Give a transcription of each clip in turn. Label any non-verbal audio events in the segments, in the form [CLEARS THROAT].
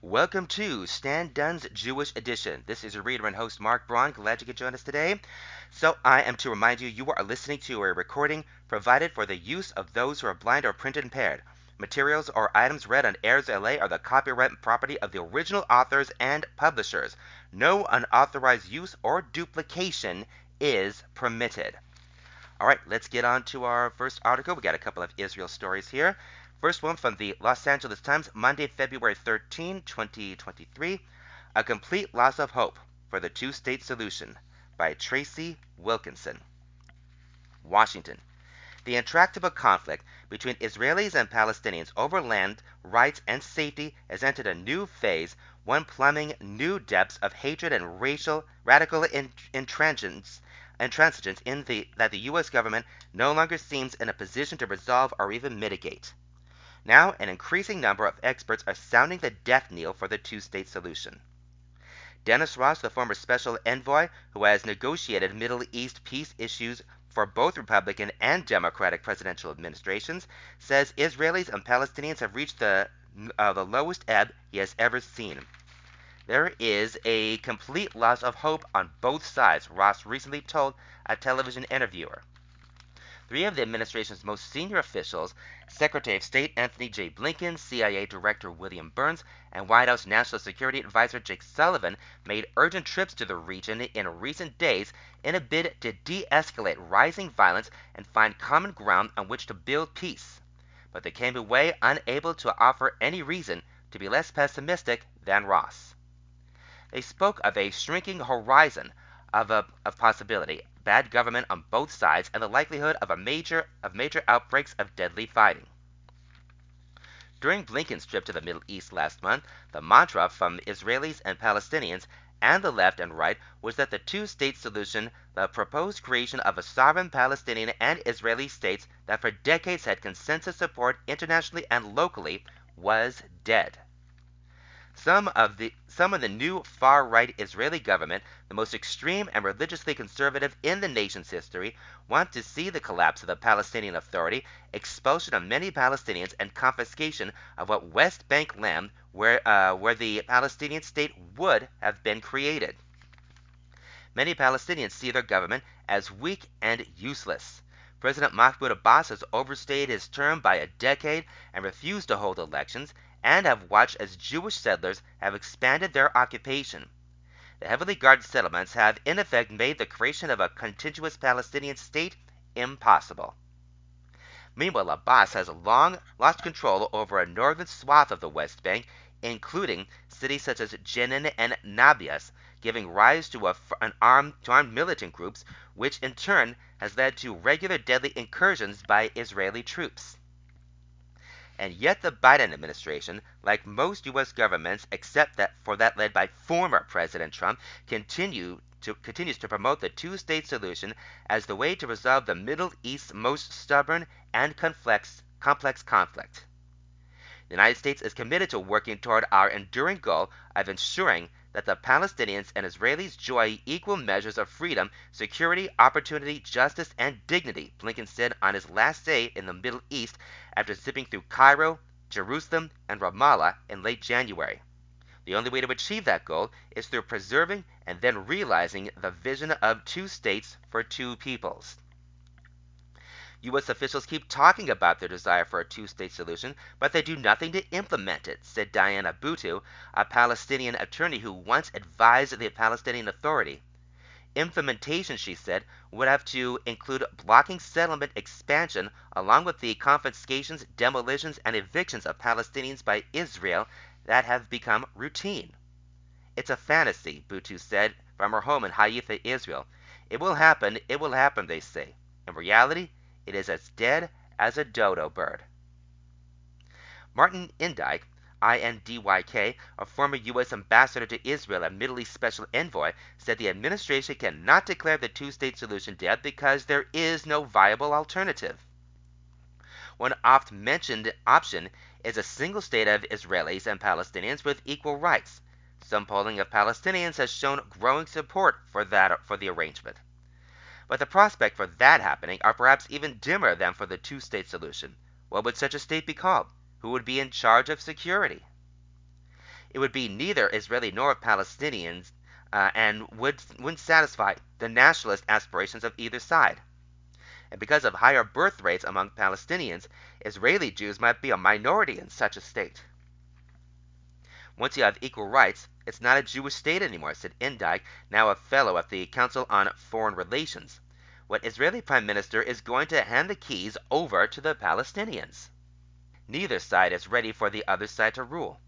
Welcome to Stan Dunn's Jewish Edition. This is your reader and host Mark Braun. Glad you could join us today. So, I am to remind you, you are listening to a recording provided for the use of those who are blind or print impaired. Materials or items read on AIRSLA are the copyright property of the original authors and publishers. No unauthorized use or duplication is permitted. All right, let's get on to our first article. We got a couple of Israel stories here. First one from the Los Angeles Times, Monday, February 13, 2023. A Complete Loss of Hope for the Two State Solution by Tracy Wilkinson. Washington. The intractable conflict between Israelis and Palestinians over land, rights, and safety has entered a new phase, one plumbing new depths of hatred and racial radical intransigence intransigence in the, that the U.S. government no longer seems in a position to resolve or even mitigate. Now, an increasing number of experts are sounding the death knell for the two state solution. Dennis Ross, the former special envoy who has negotiated Middle East peace issues for both Republican and Democratic presidential administrations, says Israelis and Palestinians have reached the, uh, the lowest ebb he has ever seen. There is a complete loss of hope on both sides, Ross recently told a television interviewer. Three of the administration's most senior officials, Secretary of State Anthony J. Blinken, CIA Director William Burns, and White House National Security Advisor Jake Sullivan, made urgent trips to the region in recent days in a bid to de escalate rising violence and find common ground on which to build peace. But they came away unable to offer any reason to be less pessimistic than Ross. They spoke of a shrinking horizon of, a, of possibility, bad government on both sides, and the likelihood of a major of major outbreaks of deadly fighting. During Blinken's trip to the Middle East last month, the mantra from Israelis and Palestinians and the left and right was that the two-state solution, the proposed creation of a sovereign Palestinian and Israeli states that for decades had consensus support internationally and locally, was dead. Some of the some of the new far-right Israeli government, the most extreme and religiously conservative in the nation's history, want to see the collapse of the Palestinian Authority, expulsion of many Palestinians, and confiscation of what West Bank land where uh, where the Palestinian state would have been created. Many Palestinians see their government as weak and useless. President Mahmoud Abbas has overstayed his term by a decade and refused to hold elections, and have watched as Jewish settlers have expanded their occupation. The heavily guarded settlements have in effect made the creation of a contiguous Palestinian state impossible. Meanwhile, Abbas has long lost control over a northern swath of the West Bank, including cities such as Jenin and Nablus, giving rise to, a, an armed, to armed militant groups, which in turn has led to regular deadly incursions by Israeli troops. And yet the Biden administration, like most U.S. governments except that for that led by former President Trump, continue to, continues to promote the two-state solution as the way to resolve the Middle East's most stubborn and complex, complex conflict. The United States is committed to working toward our enduring goal of ensuring that the Palestinians and Israelis enjoy equal measures of freedom, security, opportunity, justice, and dignity, Blinken said on his last day in the Middle East after zipping through Cairo, Jerusalem, and Ramallah in late January. The only way to achieve that goal is through preserving and then realizing the vision of two states for two peoples. U.S. officials keep talking about their desire for a two state solution, but they do nothing to implement it, said Diana Buttu, a Palestinian attorney who once advised the Palestinian Authority. Implementation, she said, would have to include blocking settlement expansion along with the confiscations, demolitions, and evictions of Palestinians by Israel that have become routine. It's a fantasy, Buttu said from her home in Haifa, Israel. It will happen, it will happen, they say. In reality, it is as dead as a dodo bird. Martin Indyk, INDYK, a former U.S. ambassador to Israel and Middle East special envoy, said the administration cannot declare the two state solution dead because there is no viable alternative. One oft mentioned option is a single state of Israelis and Palestinians with equal rights. Some polling of Palestinians has shown growing support for that for the arrangement but the prospect for that happening are perhaps even dimmer than for the two state solution. What would such a state be called? Who would be in charge of security? it would be neither Israeli nor Palestinians uh, and would, wouldn't satisfy the nationalist aspirations of either side. And because of higher birth rates among Palestinians, Israeli Jews might be a minority in such a state. Once you have equal rights, it's not a Jewish state anymore, said Indyk, now a fellow at the Council on Foreign Relations. What Israeli Prime Minister is going to hand the keys over to the Palestinians? Neither side is ready for the other side to rule.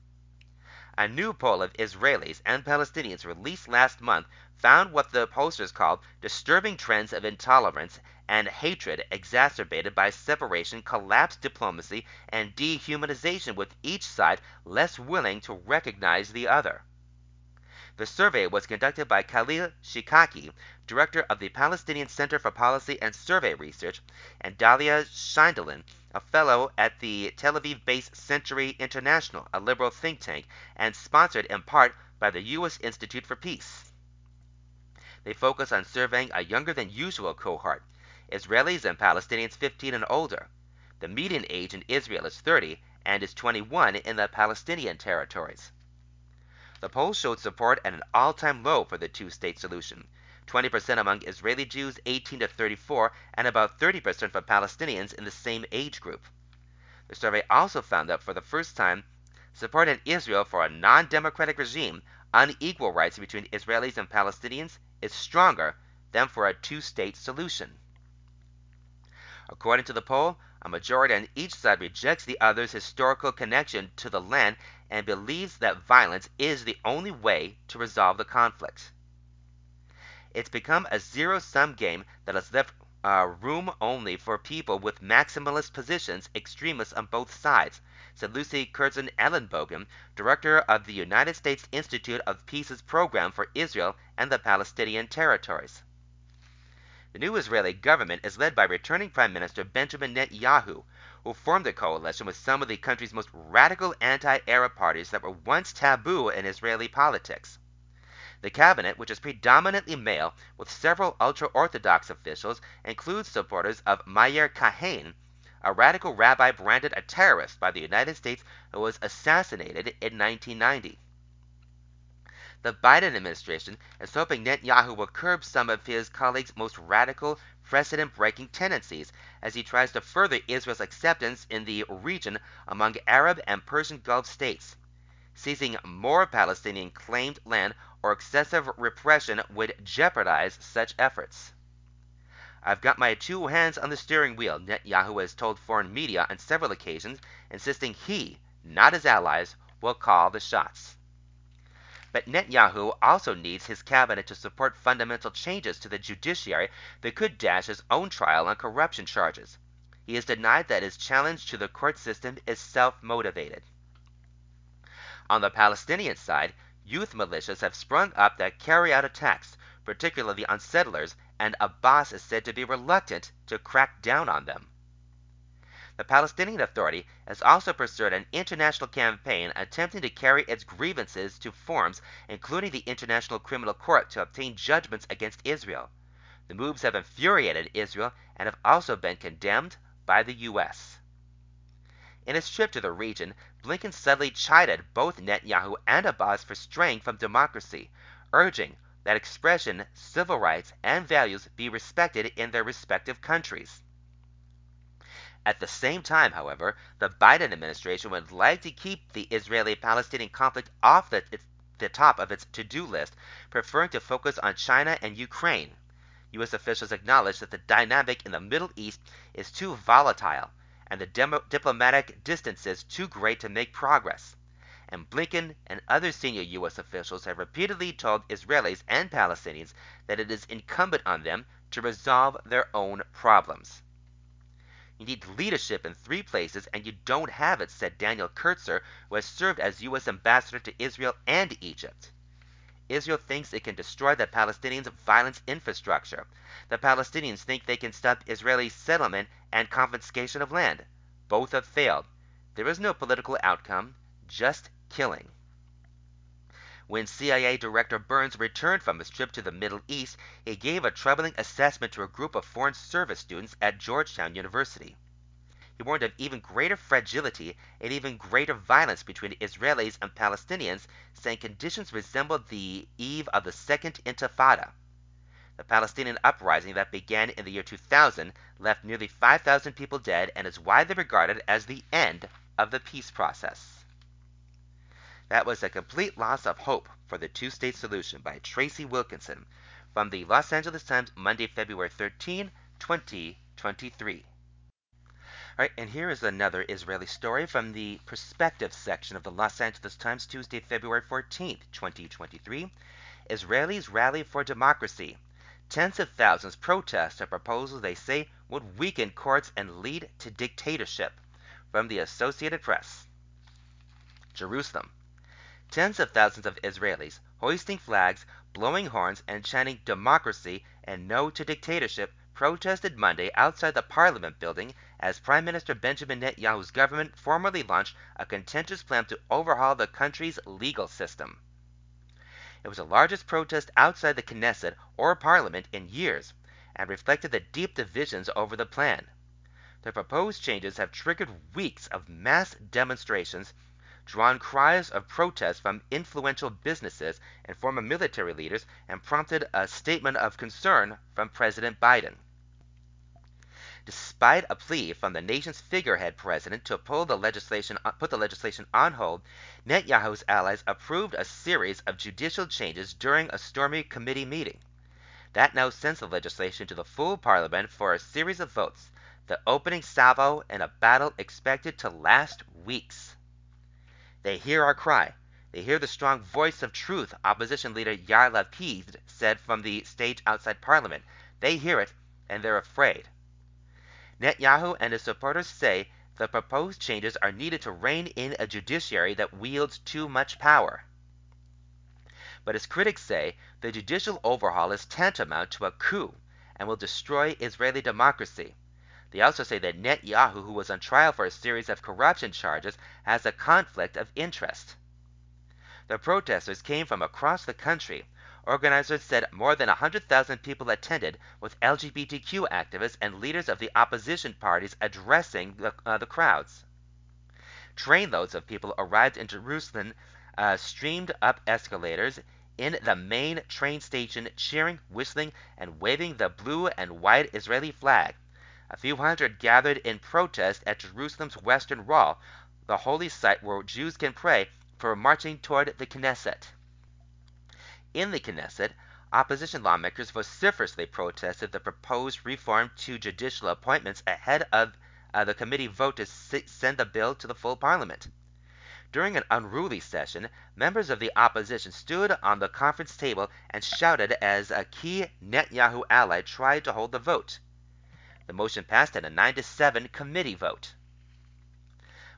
A new poll of Israelis and Palestinians released last month found what the posters called disturbing trends of intolerance and hatred exacerbated by separation, collapsed diplomacy, and dehumanization, with each side less willing to recognize the other. The survey was conducted by Khalil Shikaki, director of the Palestinian Center for Policy and Survey Research, and Dahlia Scheindlin, a fellow at the Tel Aviv based Century International, a liberal think tank, and sponsored in part by the U.S. Institute for Peace. They focus on surveying a younger than usual cohort Israelis and Palestinians 15 and older. The median age in Israel is 30 and is 21 in the Palestinian territories. The polls showed support at an all time low for the two state solution 20% among Israeli Jews 18 to 34, and about 30% for Palestinians in the same age group. The survey also found that for the first time, support in Israel for a non democratic regime, unequal rights between Israelis and Palestinians, is stronger than for a two state solution. According to the poll, a majority on each side rejects the other's historical connection to the land and believes that violence is the only way to resolve the conflict. It's become a zero sum game that has left uh, room only for people with maximalist positions, extremists on both sides, said Lucy Curzon Ellenbogen, director of the United States Institute of Peace's program for Israel and the Palestinian territories. The new Israeli government is led by returning Prime Minister Benjamin Netanyahu, who formed a coalition with some of the country's most radical anti Arab parties that were once taboo in Israeli politics. The cabinet, which is predominantly male, with several ultra Orthodox officials, includes supporters of Meir Kahane, a radical rabbi branded a terrorist by the United States who was assassinated in 1990. The Biden administration is hoping Netanyahu will curb some of his colleagues' most radical, precedent breaking tendencies as he tries to further Israel's acceptance in the region among Arab and Persian Gulf states. Seizing more Palestinian claimed land or excessive repression would jeopardize such efforts. I've got my two hands on the steering wheel, Netanyahu has told foreign media on several occasions, insisting he, not his allies, will call the shots. But Netanyahu also needs his cabinet to support fundamental changes to the judiciary that could dash his own trial on corruption charges. He has denied that his challenge to the court system is self motivated. On the Palestinian side, youth militias have sprung up that carry out attacks, particularly on settlers, and Abbas is said to be reluctant to crack down on them. The Palestinian Authority has also pursued an international campaign attempting to carry its grievances to forums, including the International Criminal Court, to obtain judgments against Israel. The moves have infuriated Israel and have also been condemned by the U.S. In his trip to the region, Blinken subtly chided both Netanyahu and Abbas for straying from democracy, urging that expression, civil rights, and values be respected in their respective countries. At the same time, however, the Biden administration would like to keep the Israeli Palestinian conflict off the, the top of its to do list, preferring to focus on China and Ukraine. U.S. officials acknowledge that the dynamic in the Middle East is too volatile and the diplomatic distances too great to make progress. And Blinken and other senior U.S. officials have repeatedly told Israelis and Palestinians that it is incumbent on them to resolve their own problems. You need leadership in three places, and you don't have it, said Daniel Kurtzer, who has served as U.S. ambassador to Israel and Egypt. Israel thinks it can destroy the Palestinians' violence infrastructure. The Palestinians think they can stop Israeli settlement and confiscation of land. Both have failed. There is no political outcome, just killing. When CIA Director Burns returned from his trip to the Middle East, he gave a troubling assessment to a group of Foreign Service students at Georgetown University. He warned of even greater fragility and even greater violence between Israelis and Palestinians, saying conditions resembled the eve of the Second Intifada. The Palestinian uprising that began in the year 2000 left nearly 5,000 people dead and is widely regarded as the end of the peace process. That was a complete loss of hope for the two state solution by Tracy Wilkinson from the Los Angeles Times, Monday, February 13, 2023. All right, and here is another Israeli story from the perspective section of the Los Angeles Times, Tuesday, February 14, 2023. Israelis rally for democracy. Tens of thousands protest a proposal they say would weaken courts and lead to dictatorship. From the Associated Press. Jerusalem. Tens of thousands of Israelis, hoisting flags, blowing horns, and chanting democracy and no to dictatorship, protested Monday outside the Parliament building as Prime Minister Benjamin Netanyahu's government formally launched a contentious plan to overhaul the country's legal system. It was the largest protest outside the Knesset or Parliament in years and reflected the deep divisions over the plan. The proposed changes have triggered weeks of mass demonstrations drawn cries of protest from influential businesses and former military leaders, and prompted a statement of concern from President Biden. Despite a plea from the nation's figurehead president to pull the legislation, uh, put the legislation on hold, Netanyahu's allies approved a series of judicial changes during a stormy committee meeting. That now sends the legislation to the full parliament for a series of votes, the opening salvo in a battle expected to last weeks. They hear our cry. They hear the strong voice of truth, opposition leader Yair Lapid said from the stage outside Parliament. They hear it, and they're afraid. Netanyahu and his supporters say the proposed changes are needed to rein in a judiciary that wields too much power. But as critics say, the judicial overhaul is tantamount to a coup and will destroy Israeli democracy. They also say that Netanyahu, who was on trial for a series of corruption charges, has a conflict of interest. The protesters came from across the country. Organizers said more than 100,000 people attended, with LGBTQ activists and leaders of the opposition parties addressing the, uh, the crowds. Trainloads of people arrived in Jerusalem, uh, streamed up escalators in the main train station, cheering, whistling, and waving the blue and white Israeli flag. A few hundred gathered in protest at Jerusalem's Western Wall, the holy site where Jews can pray, for marching toward the Knesset. In the Knesset, opposition lawmakers vociferously protested the proposed reform to judicial appointments ahead of uh, the committee vote to send the bill to the full parliament. During an unruly session, members of the opposition stood on the conference table and shouted as a key Netanyahu ally tried to hold the vote. The motion passed in a 9 to 7 committee vote.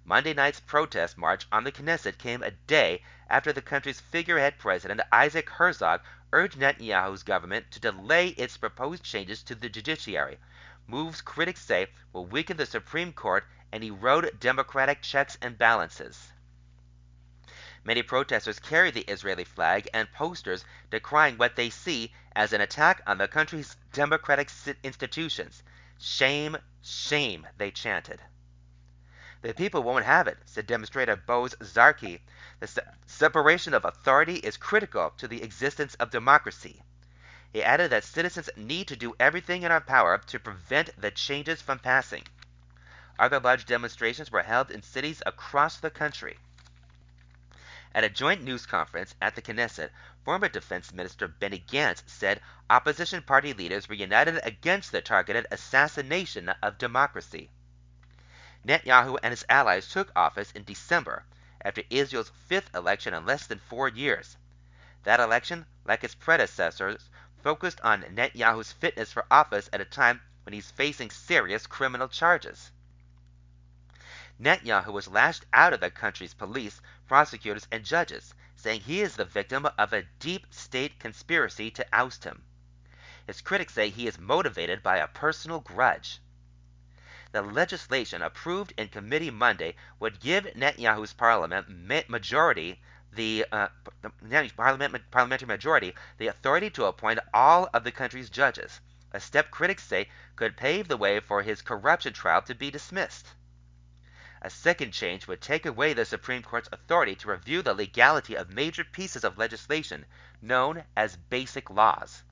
Monday night's protest march on the Knesset came a day after the country's figurehead president Isaac Herzog urged Netanyahu's government to delay its proposed changes to the judiciary, moves critics say will weaken the Supreme Court and erode democratic checks and balances. Many protesters carried the Israeli flag and posters decrying what they see as an attack on the country's democratic institutions, Shame, shame, they chanted. The people won't have it, said demonstrator Boz Zarki. The se- separation of authority is critical to the existence of democracy. He added that citizens need to do everything in our power to prevent the changes from passing. Other large demonstrations were held in cities across the country. At a joint news conference at the Knesset, former Defense Minister Benny Gantz said opposition party leaders were united against the targeted assassination of democracy. Netanyahu and his allies took office in December, after Israel's fifth election in less than four years. That election, like its predecessors, focused on Netanyahu's fitness for office at a time when he's facing serious criminal charges. Netanyahu was lashed out of the country's police, prosecutors, and judges, saying he is the victim of a deep state conspiracy to oust him. His critics say he is motivated by a personal grudge. The legislation approved in committee Monday would give Netanyahu's parliament majority the uh, parliament, parliamentary majority the authority to appoint all of the country's judges, a step critics say could pave the way for his corruption trial to be dismissed. A second change would take away the Supreme Court's authority to review the legality of major pieces of legislation known as basic laws.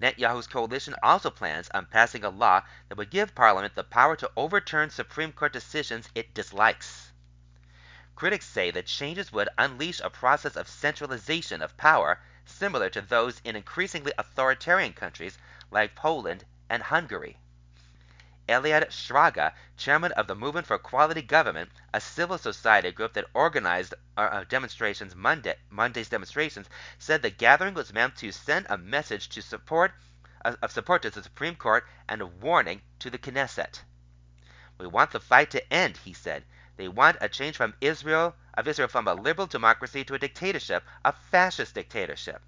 Netanyahu's coalition also plans on passing a law that would give Parliament the power to overturn Supreme Court decisions it dislikes. Critics say the changes would unleash a process of centralization of power similar to those in increasingly authoritarian countries like Poland and Hungary. Eliad Shraga, chairman of the Movement for Quality Government, a civil society group that organized uh, uh, demonstrations Monday, Monday's demonstrations, said the gathering was meant to send a message to support uh, of support to the Supreme Court and a warning to the Knesset. We want the fight to end, he said. They want a change from Israel of Israel from a liberal democracy to a dictatorship, a fascist dictatorship.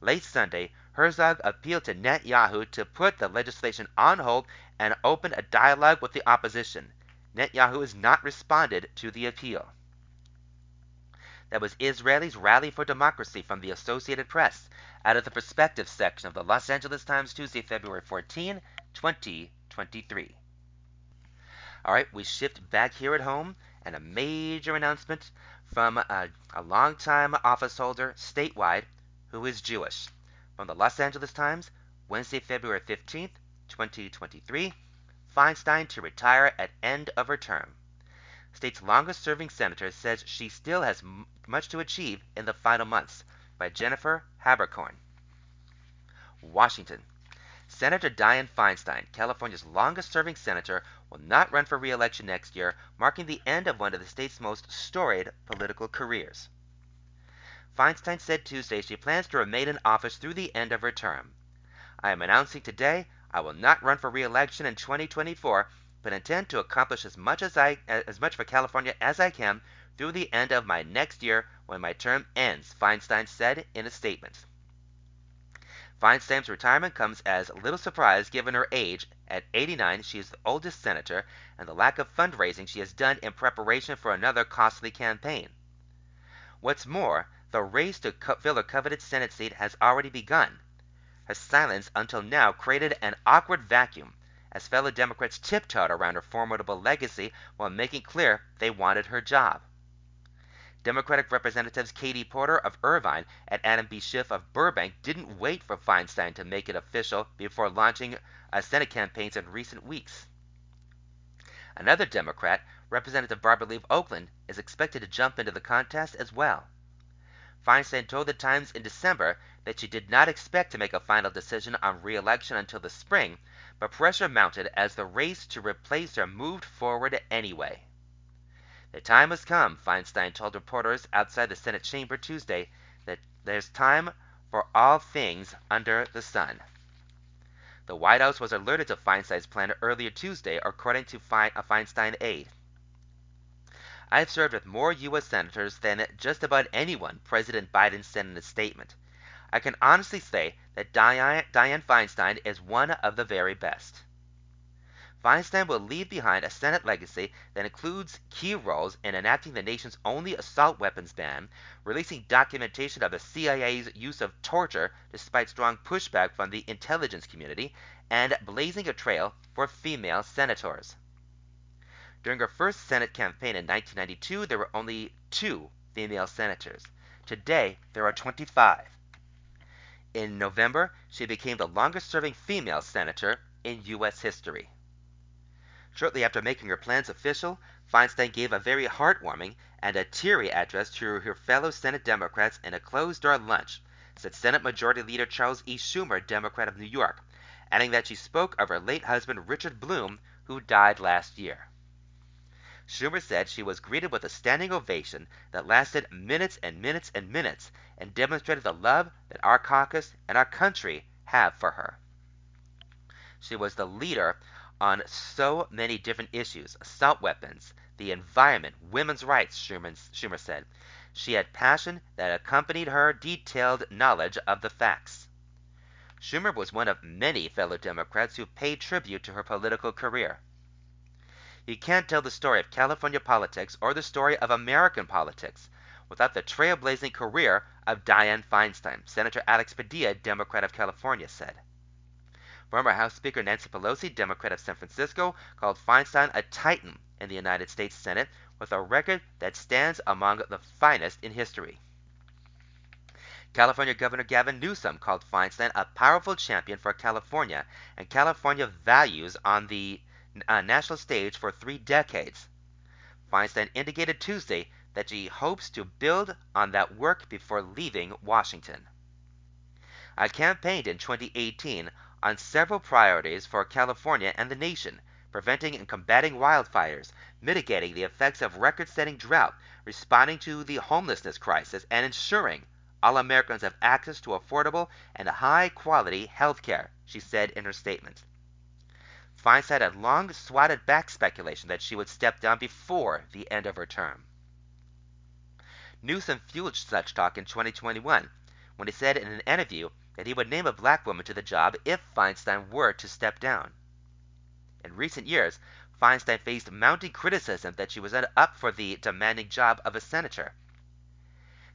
Late Sunday, Herzog appealed to Netanyahu to put the legislation on hold and open a dialogue with the opposition. Netanyahu has not responded to the appeal. That was Israelis Rally for Democracy from the Associated Press, out of the Perspective section of the Los Angeles Times, Tuesday, February 14, 2023. All right, we shift back here at home, and a major announcement from a, a longtime office holder statewide who is Jewish. From the Los Angeles Times, Wednesday, February 15th, 2023, Feinstein to retire at end of her term. State's longest serving senator says she still has m- much to achieve in the final months. By Jennifer Haberkorn. Washington. Senator Dianne Feinstein, California's longest serving senator, will not run for re election next year, marking the end of one of the state's most storied political careers. Feinstein said Tuesday she plans to remain in office through the end of her term. I am announcing today I will not run for re-election in 2024, but intend to accomplish as much as I as much for California as I can through the end of my next year when my term ends, Feinstein said in a statement. Feinstein's retirement comes as little surprise given her age. At 89, she is the oldest senator, and the lack of fundraising she has done in preparation for another costly campaign. What's more, the race to fill her coveted Senate seat has already begun. Her silence until now created an awkward vacuum, as fellow Democrats tiptoed around her formidable legacy while making clear they wanted her job. Democratic Representatives Katie Porter of Irvine and Adam B. Schiff of Burbank didn't wait for Feinstein to make it official before launching uh, Senate campaigns in recent weeks. Another Democrat, Representative Barbara Lee of Oakland, is expected to jump into the contest as well. Feinstein told the Times in December that she did not expect to make a final decision on re-election until the spring, but pressure mounted as the race to replace her moved forward anyway. The time has come, Feinstein told reporters outside the Senate chamber Tuesday, that there's time for all things under the sun. The White House was alerted to Feinstein's plan earlier Tuesday, according to a Feinstein aide. I've served with more U.S. senators than just about anyone, President Biden said in a statement. I can honestly say that Dianne Feinstein is one of the very best. Feinstein will leave behind a Senate legacy that includes key roles in enacting the nation's only assault weapons ban, releasing documentation of the CIA's use of torture despite strong pushback from the intelligence community, and blazing a trail for female senators. During her first Senate campaign in 1992, there were only two female senators. Today, there are 25. In November, she became the longest serving female senator in U.S. history. Shortly after making her plans official, Feinstein gave a very heartwarming and a teary address to her fellow Senate Democrats in a closed door lunch, said Senate Majority Leader Charles E. Schumer, Democrat of New York, adding that she spoke of her late husband Richard Blum, who died last year. Schumer said she was greeted with a standing ovation that lasted minutes and minutes and minutes and demonstrated the love that our caucus and our country have for her. She was the leader on so many different issues assault weapons, the environment, women's rights, Schumer, Schumer said. She had passion that accompanied her detailed knowledge of the facts. Schumer was one of many fellow Democrats who paid tribute to her political career. You can't tell the story of California politics or the story of American politics without the trailblazing career of Dianne Feinstein, Senator Alex Padilla, Democrat of California, said. Former House Speaker Nancy Pelosi, Democrat of San Francisco, called Feinstein a titan in the United States Senate with a record that stands among the finest in history. California Governor Gavin Newsom called Feinstein a powerful champion for California and California values on the Uh, national stage for three decades. Feinstein indicated Tuesday that she hopes to build on that work before leaving Washington. I campaigned in 2018 on several priorities for California and the nation, preventing and combating wildfires, mitigating the effects of record setting drought, responding to the homelessness crisis, and ensuring all Americans have access to affordable and high quality health care, she said in her statement. Feinstein had long swatted back speculation that she would step down before the end of her term. Newsom fueled such talk in 2021 when he said in an interview that he would name a black woman to the job if Feinstein were to step down. In recent years, Feinstein faced mounting criticism that she was not up for the demanding job of a senator.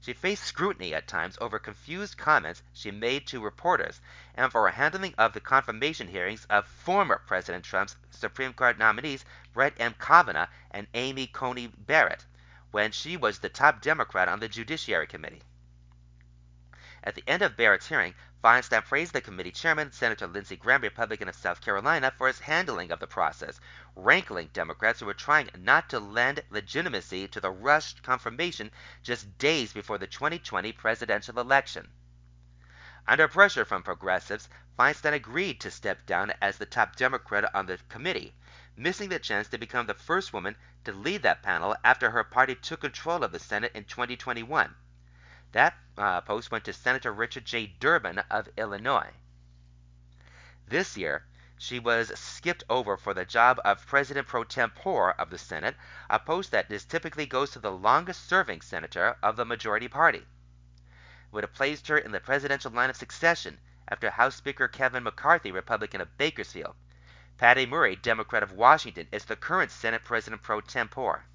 She faced scrutiny at times over confused comments she made to reporters and for her handling of the confirmation hearings of former President Trump's Supreme Court nominees Brett M. Kavanaugh and Amy Coney Barrett when she was the top Democrat on the Judiciary Committee. At the end of Barrett's hearing, Feinstein praised the committee chairman, Senator Lindsey Graham, Republican of South Carolina, for his handling of the process, rankling Democrats who were trying not to lend legitimacy to the rushed confirmation just days before the 2020 presidential election. Under pressure from progressives, Feinstein agreed to step down as the top Democrat on the committee, missing the chance to become the first woman to lead that panel after her party took control of the Senate in 2021. That uh, post went to Senator Richard J. Durbin of Illinois. This year, she was skipped over for the job of President pro tempore of the Senate, a post that typically goes to the longest serving senator of the majority party. It would have placed her in the presidential line of succession after House Speaker Kevin McCarthy, Republican of Bakersfield. Patty Murray, Democrat of Washington, is the current Senate President pro tempore.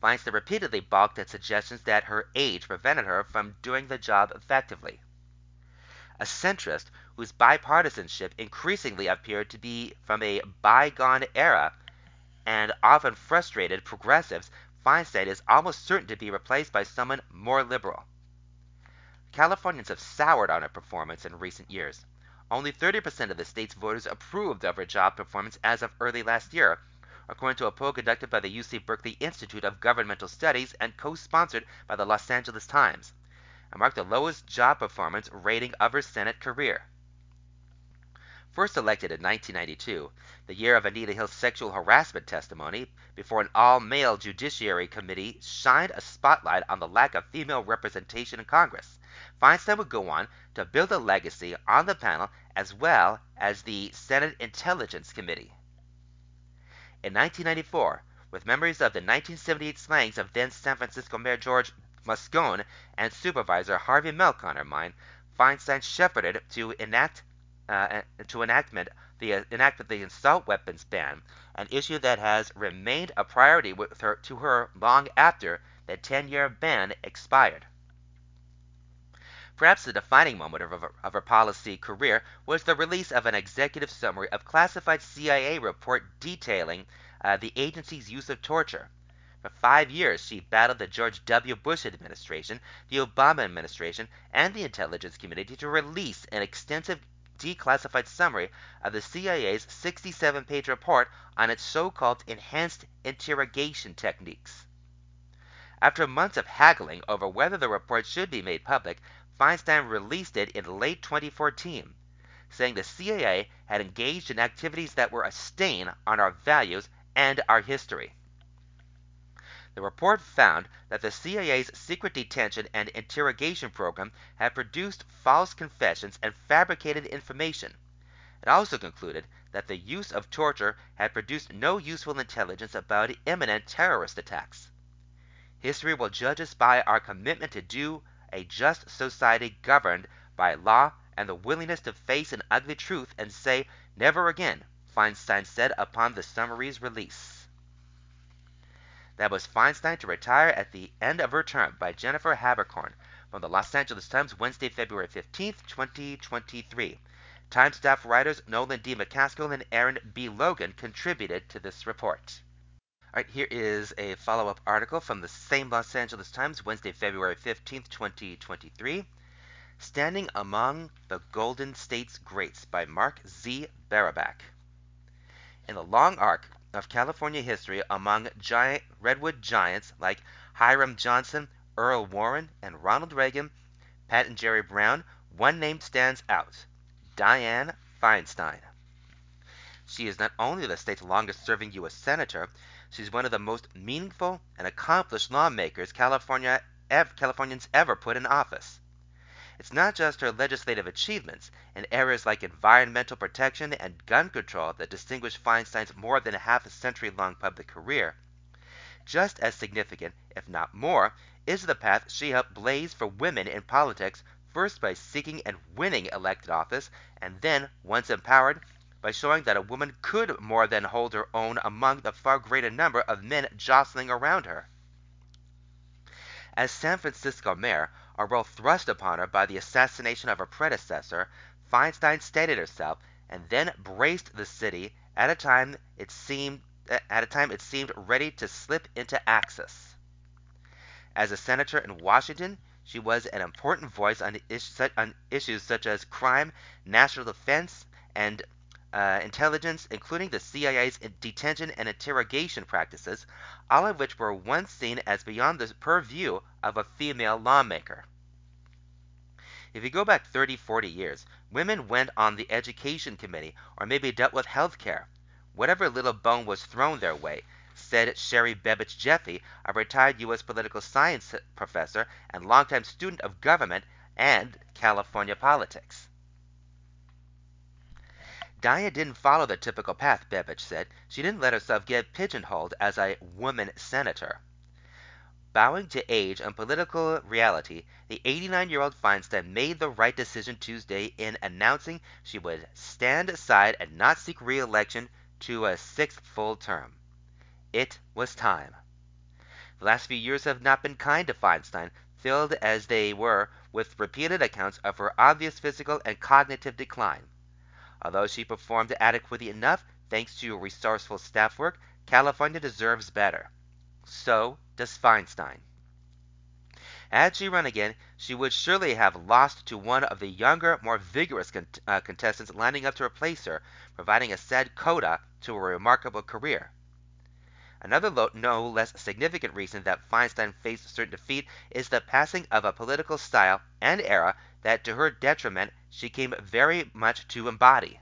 Feinstein repeatedly balked at suggestions that her age prevented her from doing the job effectively. A centrist whose bipartisanship increasingly appeared to be from a bygone era and often frustrated progressives, Feinstein is almost certain to be replaced by someone more liberal. Californians have soured on her performance in recent years. Only 30% of the state's voters approved of her job performance as of early last year, according to a poll conducted by the UC Berkeley Institute of Governmental Studies and co-sponsored by the Los Angeles Times, and marked the lowest job performance rating of her Senate career. First elected in 1992, the year of Anita Hill's sexual harassment testimony before an all-male Judiciary Committee shined a spotlight on the lack of female representation in Congress. Feinstein would go on to build a legacy on the panel as well as the Senate Intelligence Committee. In 1994, with memories of the 1978 slayings of then San Francisco Mayor George Moscone and Supervisor Harvey Milk on her mind, Feinstein shepherded to enact uh, to enactment the uh, enactment the assault weapons ban, an issue that has remained a priority her, to her long after the 10-year ban expired. Perhaps the defining moment of her, of her policy career was the release of an executive summary of classified CIA report detailing uh, the agency's use of torture. For five years, she battled the George W. Bush administration, the Obama administration, and the intelligence community to release an extensive declassified summary of the CIA's 67 page report on its so called enhanced interrogation techniques. After months of haggling over whether the report should be made public, Feinstein released it in late 2014, saying the CIA had engaged in activities that were a stain on our values and our history. The report found that the CIA's secret detention and interrogation program had produced false confessions and fabricated information. It also concluded that the use of torture had produced no useful intelligence about imminent terrorist attacks. History will judge us by our commitment to do a just society governed by law and the willingness to face an ugly truth and say, Never again, Feinstein said upon the summary's release. That was Feinstein to retire at the end of her term by Jennifer Haberkorn from the Los Angeles Times, Wednesday, February 15, 2023. Time staff writers Nolan D. McCaskill and Erin B. Logan contributed to this report. All right, here is a follow up article from the same Los Angeles Times, Wednesday, February 15th, 2023. Standing Among the Golden State's Greats by Mark Z. Barabak. In the long arc of California history among giant redwood giants like Hiram Johnson, Earl Warren, and Ronald Reagan, Pat and Jerry Brown, one name stands out Dianne Feinstein. She is not only the state's longest serving U.S. Senator, she's one of the most meaningful and accomplished lawmakers California, Californians ever put in office. It's not just her legislative achievements in areas like environmental protection and gun control that distinguish Feinstein's more than half a century long public career. Just as significant, if not more, is the path she helped blaze for women in politics, first by seeking and winning elected office, and then, once empowered, by showing that a woman could more than hold her own among the far greater number of men jostling around her. As San Francisco mayor, a role thrust upon her by the assassination of her predecessor, Feinstein steadied herself and then braced the city at a time it seemed at a time it seemed ready to slip into axis. As a senator in Washington, she was an important voice on, on issues such as crime, national defense, and uh, intelligence, including the CIA's detention and interrogation practices, all of which were once seen as beyond the purview of a female lawmaker. If you go back 30, 40 years, women went on the education committee or maybe dealt with health care. Whatever little bone was thrown their way, said Sherry Bebitch Jeffe, a retired U.S. political science professor and longtime student of government and California politics. Dianne didn't follow the typical path, Bebitch said. She didn't let herself get pigeonholed as a woman senator. Bowing to age and political reality, the 89 year old Feinstein made the right decision Tuesday in announcing she would stand aside and not seek re election to a sixth full term. It was time. The last few years have not been kind to Feinstein, filled as they were with repeated accounts of her obvious physical and cognitive decline. Although she performed adequately enough, thanks to your resourceful staff work, California deserves better. So does Feinstein. Had she run again, she would surely have lost to one of the younger, more vigorous con- uh, contestants lining up to replace her, providing a sad coda to a remarkable career. Another no less significant reason that Feinstein faced certain defeat is the passing of a political style and era that, to her detriment, she came very much to embody.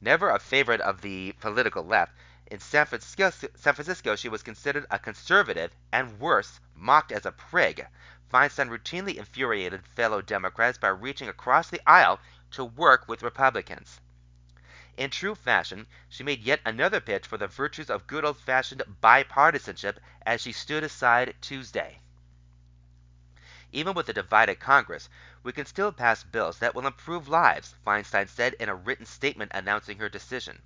Never a favorite of the political left, in San Francisco, San Francisco she was considered a conservative, and worse, mocked as a prig. Feinstein routinely infuriated fellow Democrats by reaching across the aisle to work with Republicans. In true fashion, she made yet another pitch for the virtues of good old fashioned bipartisanship as she stood aside Tuesday. Even with a divided Congress, we can still pass bills that will improve lives, Feinstein said in a written statement announcing her decision.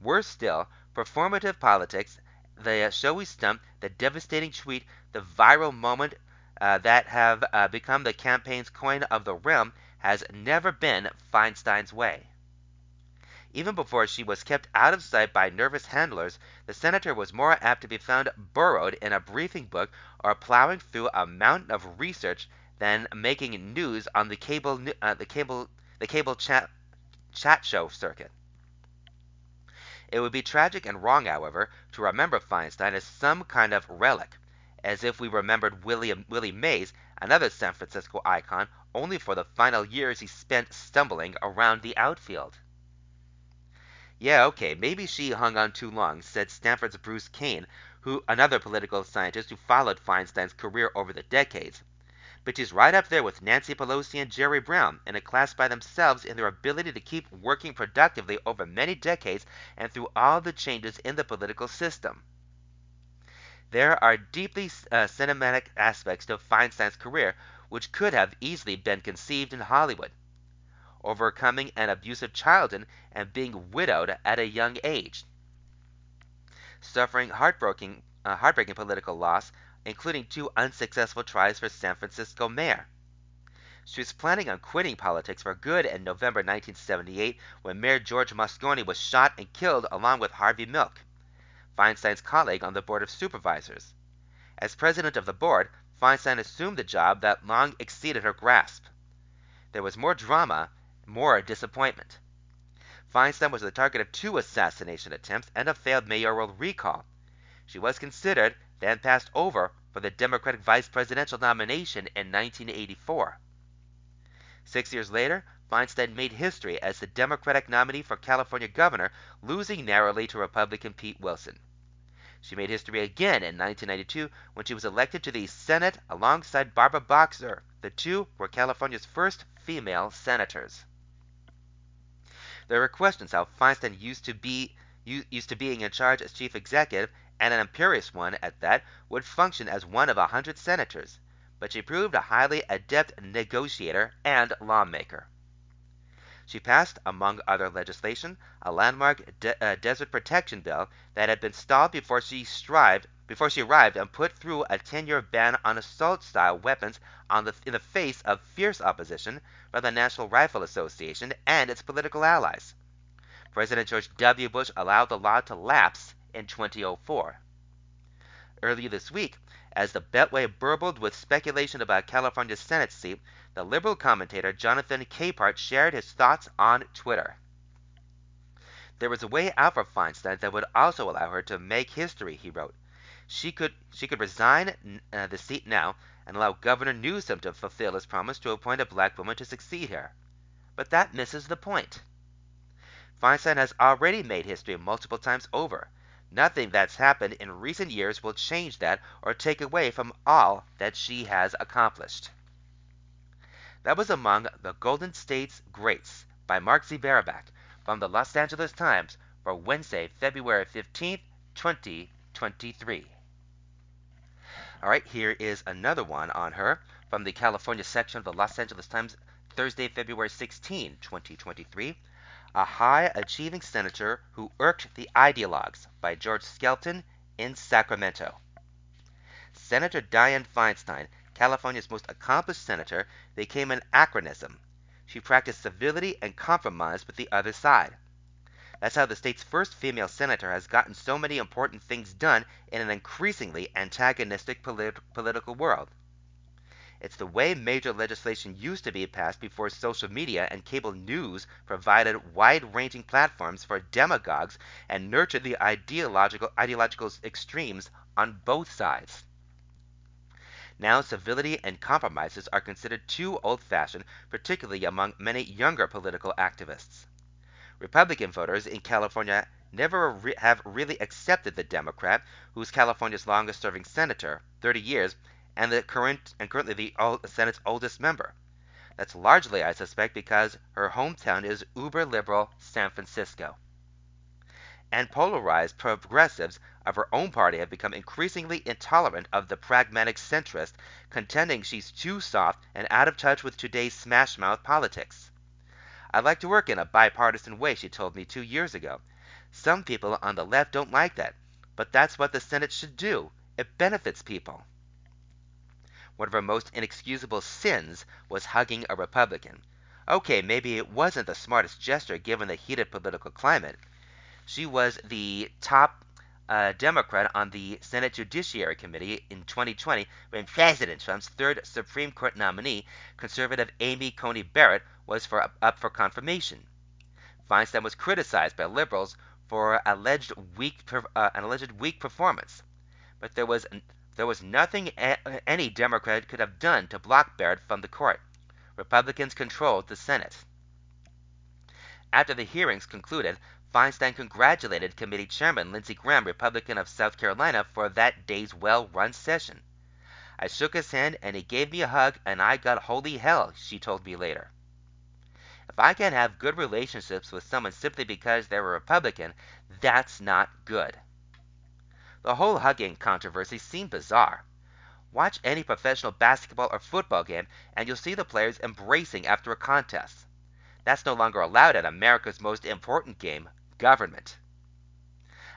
Worse still, performative politics, the showy stump, the devastating tweet, the viral moment uh, that have uh, become the campaign's coin of the realm has never been Feinstein's way. Even before she was kept out of sight by nervous handlers, the senator was more apt to be found burrowed in a briefing book or plowing through a mountain of research than making news on the cable uh, the cable the cable chat chat show circuit. It would be tragic and wrong, however, to remember Feinstein as some kind of relic, as if we remembered William Willie Mays, another San Francisco icon, only for the final years he spent stumbling around the outfield. Yeah, okay, maybe she hung on too long, said Stanford's Bruce Cain, who another political scientist who followed Feinstein's career over the decades. But she's right up there with Nancy Pelosi and Jerry Brown, in a class by themselves in their ability to keep working productively over many decades and through all the changes in the political system. There are deeply uh, cinematic aspects to Feinstein's career which could have easily been conceived in Hollywood overcoming an abusive childhood, and being widowed at a young age. Suffering heartbreaking, uh, heartbreaking political loss, including two unsuccessful tries for San Francisco mayor. She was planning on quitting politics for good in November 1978 when Mayor George Moscone was shot and killed along with Harvey Milk, Feinstein's colleague on the Board of Supervisors. As president of the board, Feinstein assumed the job that long exceeded her grasp. There was more drama, more a disappointment. Feinstein was the target of two assassination attempts and a failed mayoral recall. She was considered, then passed over, for the Democratic vice presidential nomination in 1984. Six years later, Feinstein made history as the Democratic nominee for California governor, losing narrowly to Republican Pete Wilson. She made history again in 1992 when she was elected to the Senate alongside Barbara Boxer. The two were California's first female senators. There were questions how Feinstein used to be used to being in charge as chief executive, and an imperious one at that, would function as one of a hundred senators but she proved a highly adept negotiator and lawmaker. She passed, among other legislation, a landmark de- uh, desert protection bill that had been stalled before she strived before she arrived and put through a 10-year ban on assault-style weapons the, in the face of fierce opposition by the National Rifle Association and its political allies. President George W. Bush allowed the law to lapse in 2004. Earlier this week, as the Beltway burbled with speculation about California's Senate seat, the liberal commentator Jonathan Capehart shared his thoughts on Twitter. There was a way out for Feinstein that would also allow her to make history, he wrote. She could she could resign uh, the seat now and allow Governor Newsom to fulfill his promise to appoint a black woman to succeed her. But that misses the point. Feinstein has already made history multiple times over. Nothing that's happened in recent years will change that or take away from all that she has accomplished. That was among the Golden State's Greats by Mark Z. Barabak from the Los Angeles Times for Wednesday, February 15, 2023. All right, here is another one on her from the California section of the Los Angeles Times, Thursday, February 16, 2023 a high achieving senator who irked the ideologues by George Skelton in Sacramento. Senator Dianne Feinstein, California's most accomplished senator, became an anachronism. She practiced civility and compromise with the other side. That's how the state's first female senator has gotten so many important things done in an increasingly antagonistic polit- political world. It's the way major legislation used to be passed before social media and cable news provided wide ranging platforms for demagogues and nurtured the ideological, ideological extremes on both sides. Now, civility and compromises are considered too old fashioned, particularly among many younger political activists. Republican voters in California never re- have really accepted the Democrat, who's California's longest serving senator, 30 years, and the current and currently the Senate's oldest member. That's largely, I suspect, because her hometown is uber liberal San Francisco. And polarized progressives of her own party have become increasingly intolerant of the pragmatic centrist, contending she's too soft and out of touch with today's smash mouth politics. I'd like to work in a bipartisan way, she told me two years ago. Some people on the left don't like that, but that's what the Senate should do. It benefits people. One of her most inexcusable sins was hugging a Republican. Okay, maybe it wasn't the smartest gesture given the heated political climate. She was the top uh, Democrat on the Senate Judiciary Committee in 2020 when President Trump's third Supreme Court nominee, conservative Amy Coney Barrett, was for, up for confirmation. Feinstein was criticized by liberals for alleged weak, uh, an alleged weak performance, but there was there was nothing any Democrat could have done to block Barrett from the court. Republicans controlled the Senate. After the hearings concluded, Feinstein congratulated committee chairman Lindsey Graham, Republican of South Carolina, for that day's well run session. I shook his hand and he gave me a hug and I got holy hell, she told me later. If I can't have good relationships with someone simply because they're a Republican, that's not good. The whole hugging controversy seemed bizarre. Watch any professional basketball or football game, and you'll see the players embracing after a contest. That's no longer allowed at America's most important game, government.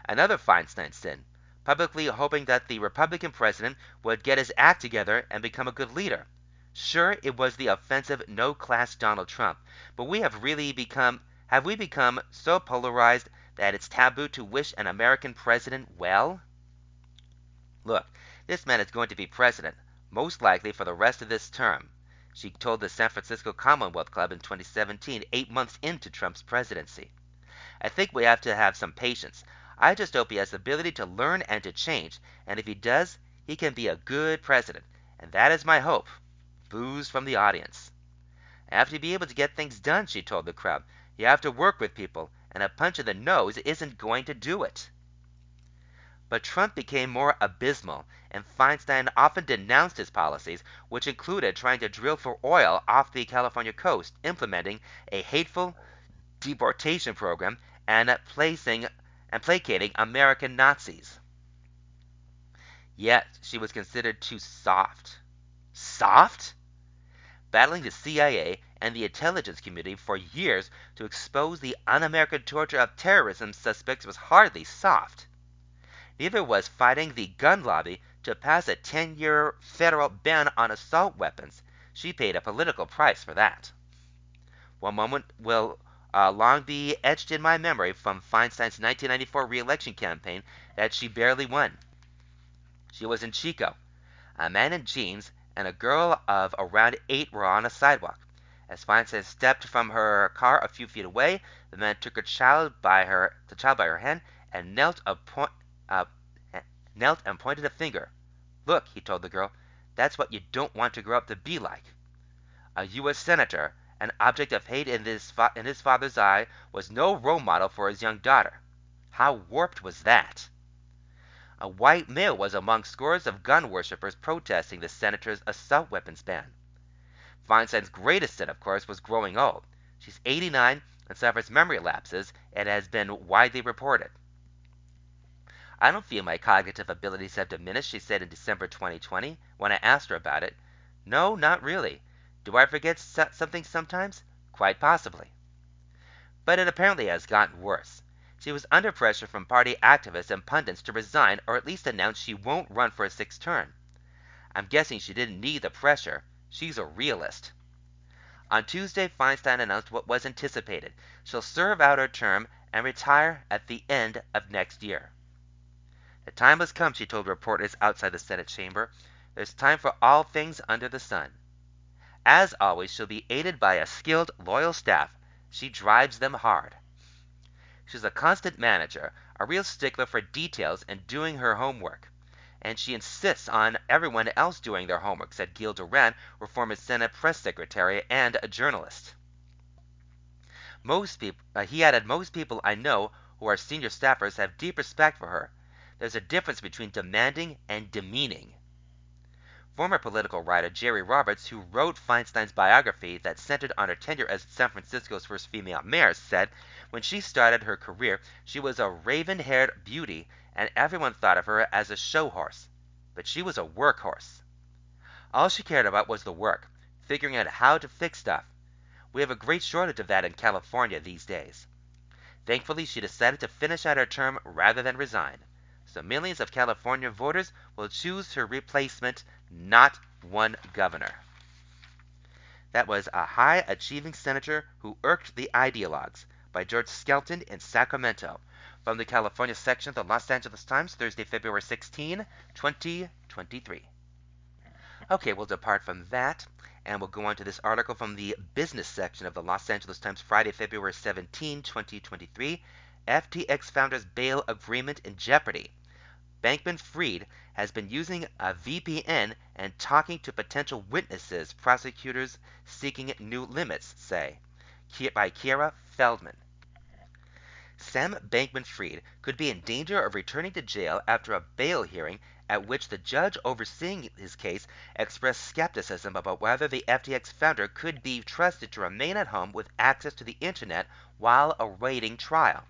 Another Feinstein sin, publicly hoping that the Republican president would get his act together and become a good leader. Sure, it was the offensive, no class Donald Trump, but we have really become have we become so polarized that it's taboo to wish an American president well? Look, this man is going to be president, most likely for the rest of this term, she told the San Francisco Commonwealth Club in 2017, eight months into Trump's presidency. I think we have to have some patience. I just hope he has the ability to learn and to change, and if he does, he can be a good president, and that is my hope. Boos from the audience. I have to be able to get things done, she told the crowd. You have to work with people, and a punch in the nose isn't going to do it. But Trump became more abysmal, and Feinstein often denounced his policies, which included trying to drill for oil off the California coast, implementing a hateful deportation program, and placing and placating American Nazis. Yet she was considered too soft. Soft? battling the CIA and the intelligence community for years to expose the un American torture of terrorism suspects was hardly soft. Neither was fighting the gun lobby to pass a 10 year federal ban on assault weapons. She paid a political price for that. One moment will uh, long be etched in my memory from Feinstein's 1994 re election campaign that she barely won. She was in Chico. A man in jeans and a girl of around eight were on a sidewalk. As Feinstein stepped from her car a few feet away, the man took her child by her the child by her hand and knelt a uh, knelt and pointed a finger. Look, he told the girl, that's what you don't want to grow up to be like. A U.S. senator, an object of hate in his, fa- in his father's eye, was no role model for his young daughter. How warped was that? A white male was among scores of gun worshippers protesting the senator's assault weapons ban. Feinstein's greatest sin, of course, was growing old. She's 89 and suffers memory lapses, and has been widely reported. I don't feel my cognitive abilities have diminished, she said in December 2020 when I asked her about it. No, not really. Do I forget something sometimes? Quite possibly. But it apparently has gotten worse. She was under pressure from party activists and pundits to resign or at least announce she won't run for a sixth term. I'm guessing she didn't need the pressure. She's a realist. On Tuesday, Feinstein announced what was anticipated. She'll serve out her term and retire at the end of next year. The time has come, she told reporters outside the Senate chamber. There's time for all things under the sun. As always, she'll be aided by a skilled, loyal staff. She drives them hard. She's a constant manager, a real stickler for details and doing her homework. And she insists on everyone else doing their homework, said Gil Duran, her former Senate press secretary and a journalist. Uh, he added, most people I know who are senior staffers have deep respect for her. There's a difference between demanding and demeaning. Former political writer Jerry Roberts, who wrote Feinstein's biography that centered on her tenure as San Francisco's first female mayor, said when she started her career, she was a raven haired beauty, and everyone thought of her as a show horse. But she was a work horse. All she cared about was the work, figuring out how to fix stuff. We have a great shortage of that in California these days. Thankfully, she decided to finish out her term rather than resign so millions of California voters will choose her replacement, not one governor. That was A High Achieving Senator Who Irked the Ideologues by George Skelton in Sacramento from the California section of the Los Angeles Times, Thursday, February 16, 2023. Okay, we'll depart from that and we'll go on to this article from the business section of the Los Angeles Times, Friday, February 17, 2023. FTX founders bail agreement in jeopardy. Bankman Fried has been using a VPN and talking to potential witnesses, prosecutors seeking new limits say. By Kiera Feldman. Sam Bankman Fried could be in danger of returning to jail after a bail hearing at which the judge overseeing his case expressed skepticism about whether the FTX founder could be trusted to remain at home with access to the internet while awaiting trial.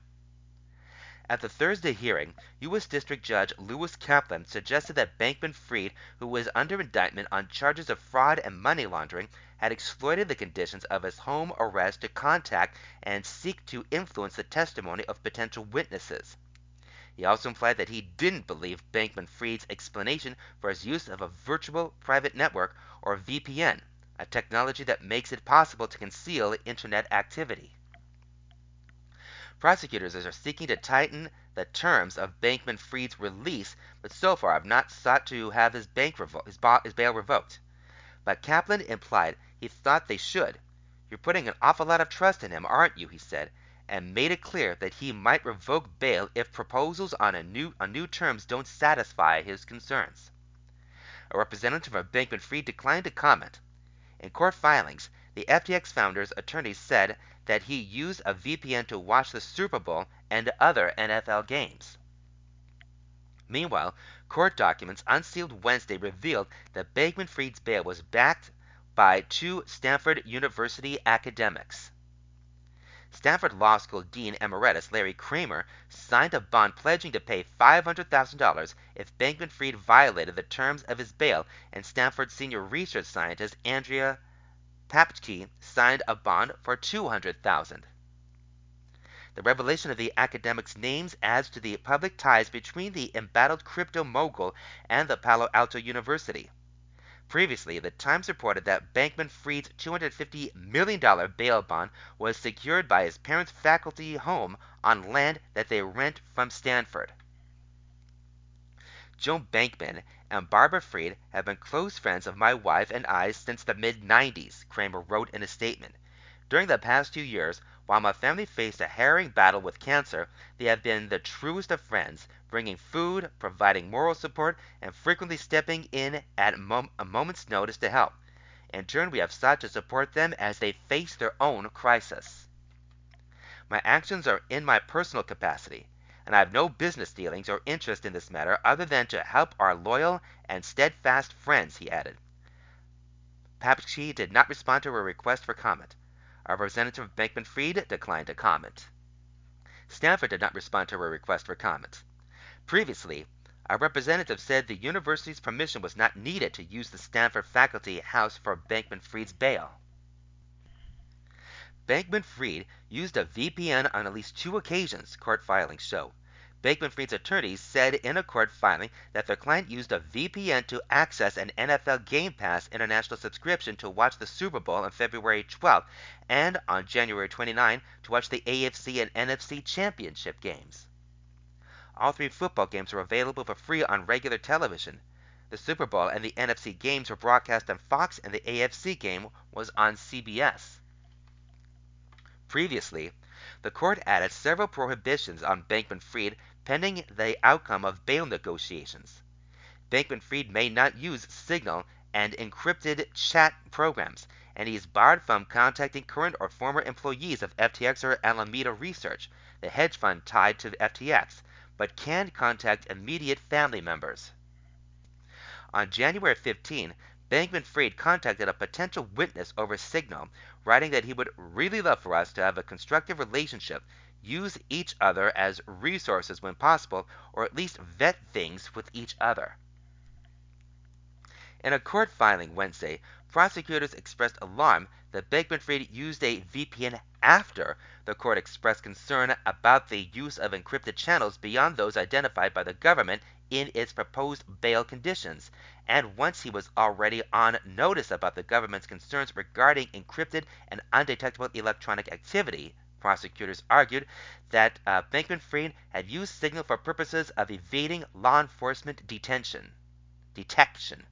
At the Thursday hearing, U.S. District Judge Lewis Kaplan suggested that Bankman Fried, who was under indictment on charges of fraud and money laundering, had exploited the conditions of his home arrest to contact and seek to influence the testimony of potential witnesses. He also implied that he didn't believe Bankman Fried's explanation for his use of a virtual private network or VPN, a technology that makes it possible to conceal Internet activity. Prosecutors are seeking to tighten the terms of Bankman Fried's release, but so far have not sought to have his, revo- his, his bail revoked. But Kaplan implied he thought they should. You're putting an awful lot of trust in him, aren't you? he said, and made it clear that he might revoke bail if proposals on, a new, on new terms don't satisfy his concerns. A representative of Bankman Fried declined to comment. In court filings, the FTX founder's attorneys said that he used a VPN to watch the Super Bowl and other NFL games. Meanwhile, court documents unsealed Wednesday revealed that Bankman Fried's bail was backed by two Stanford University academics. Stanford Law School Dean Emeritus Larry Kramer signed a bond pledging to pay $500,000 if Bankman Fried violated the terms of his bail, and Stanford senior research scientist Andrea Paepcke signed a bond for 200000 The revelation of the academic's names adds to the public ties between the embattled crypto mogul and the Palo Alto University. Previously, the Times reported that Bankman Fried's $250 million bail bond was secured by his parents' faculty home on land that they rent from Stanford. Joe Bankman and Barbara Fried have been close friends of my wife and I since the mid 90s, Kramer wrote in a statement. During the past two years, while my family faced a harrowing battle with cancer, they have been the truest of friends, bringing food, providing moral support, and frequently stepping in at a moment's notice to help. In turn, we have sought to support them as they face their own crisis. My actions are in my personal capacity and I have no business dealings or interest in this matter other than to help our loyal and steadfast friends, he added. Paepcke did not respond to a request for comment. Our representative Bankman Fried declined to comment. Stanford did not respond to a request for comment. Previously, our representative said the university's permission was not needed to use the Stanford faculty house for Bankman Fried's bail. Bankman Fried used a VPN on at least two occasions, court filings show. Bankman Fried's attorneys said in a court filing that their client used a VPN to access an NFL Game Pass international subscription to watch the Super Bowl on February 12 and on January 29 to watch the AFC and NFC championship games. All three football games were available for free on regular television. The Super Bowl and the NFC games were broadcast on Fox, and the AFC game was on CBS. Previously, the court added several prohibitions on Bankman Fried pending the outcome of bail negotiations. Bankman Fried may not use Signal and encrypted chat programs, and he is barred from contacting current or former employees of FTX or Alameda Research, the hedge fund tied to FTX, but can contact immediate family members. On January 15, Bankman Fried contacted a potential witness over Signal, writing that he would really love for us to have a constructive relationship, use each other as resources when possible, or at least vet things with each other. In a court filing Wednesday, prosecutors expressed alarm that Bankman Fried used a VPN after the court expressed concern about the use of encrypted channels beyond those identified by the government in its proposed bail conditions, and once he was already on notice about the government's concerns regarding encrypted and undetectable electronic activity, prosecutors argued that uh, Bankman Fried had used Signal for purposes of evading law enforcement detention. Detection.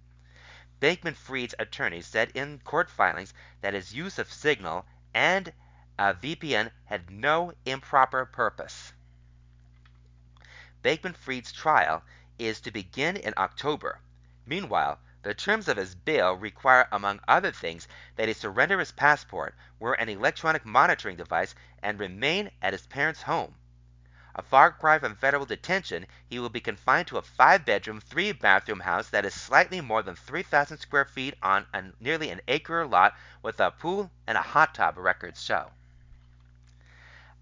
Bankman Fried's attorneys said in court filings that his use of Signal and a VPN had no improper purpose. Bankman Fried's trial is to begin in October. Meanwhile, the terms of his bail require, among other things, that he surrender his passport, wear an electronic monitoring device, and remain at his parents' home. A far cry from federal detention, he will be confined to a five bedroom, three bathroom house that is slightly more than 3,000 square feet on a, nearly an acre lot with a pool and a hot tub, records show.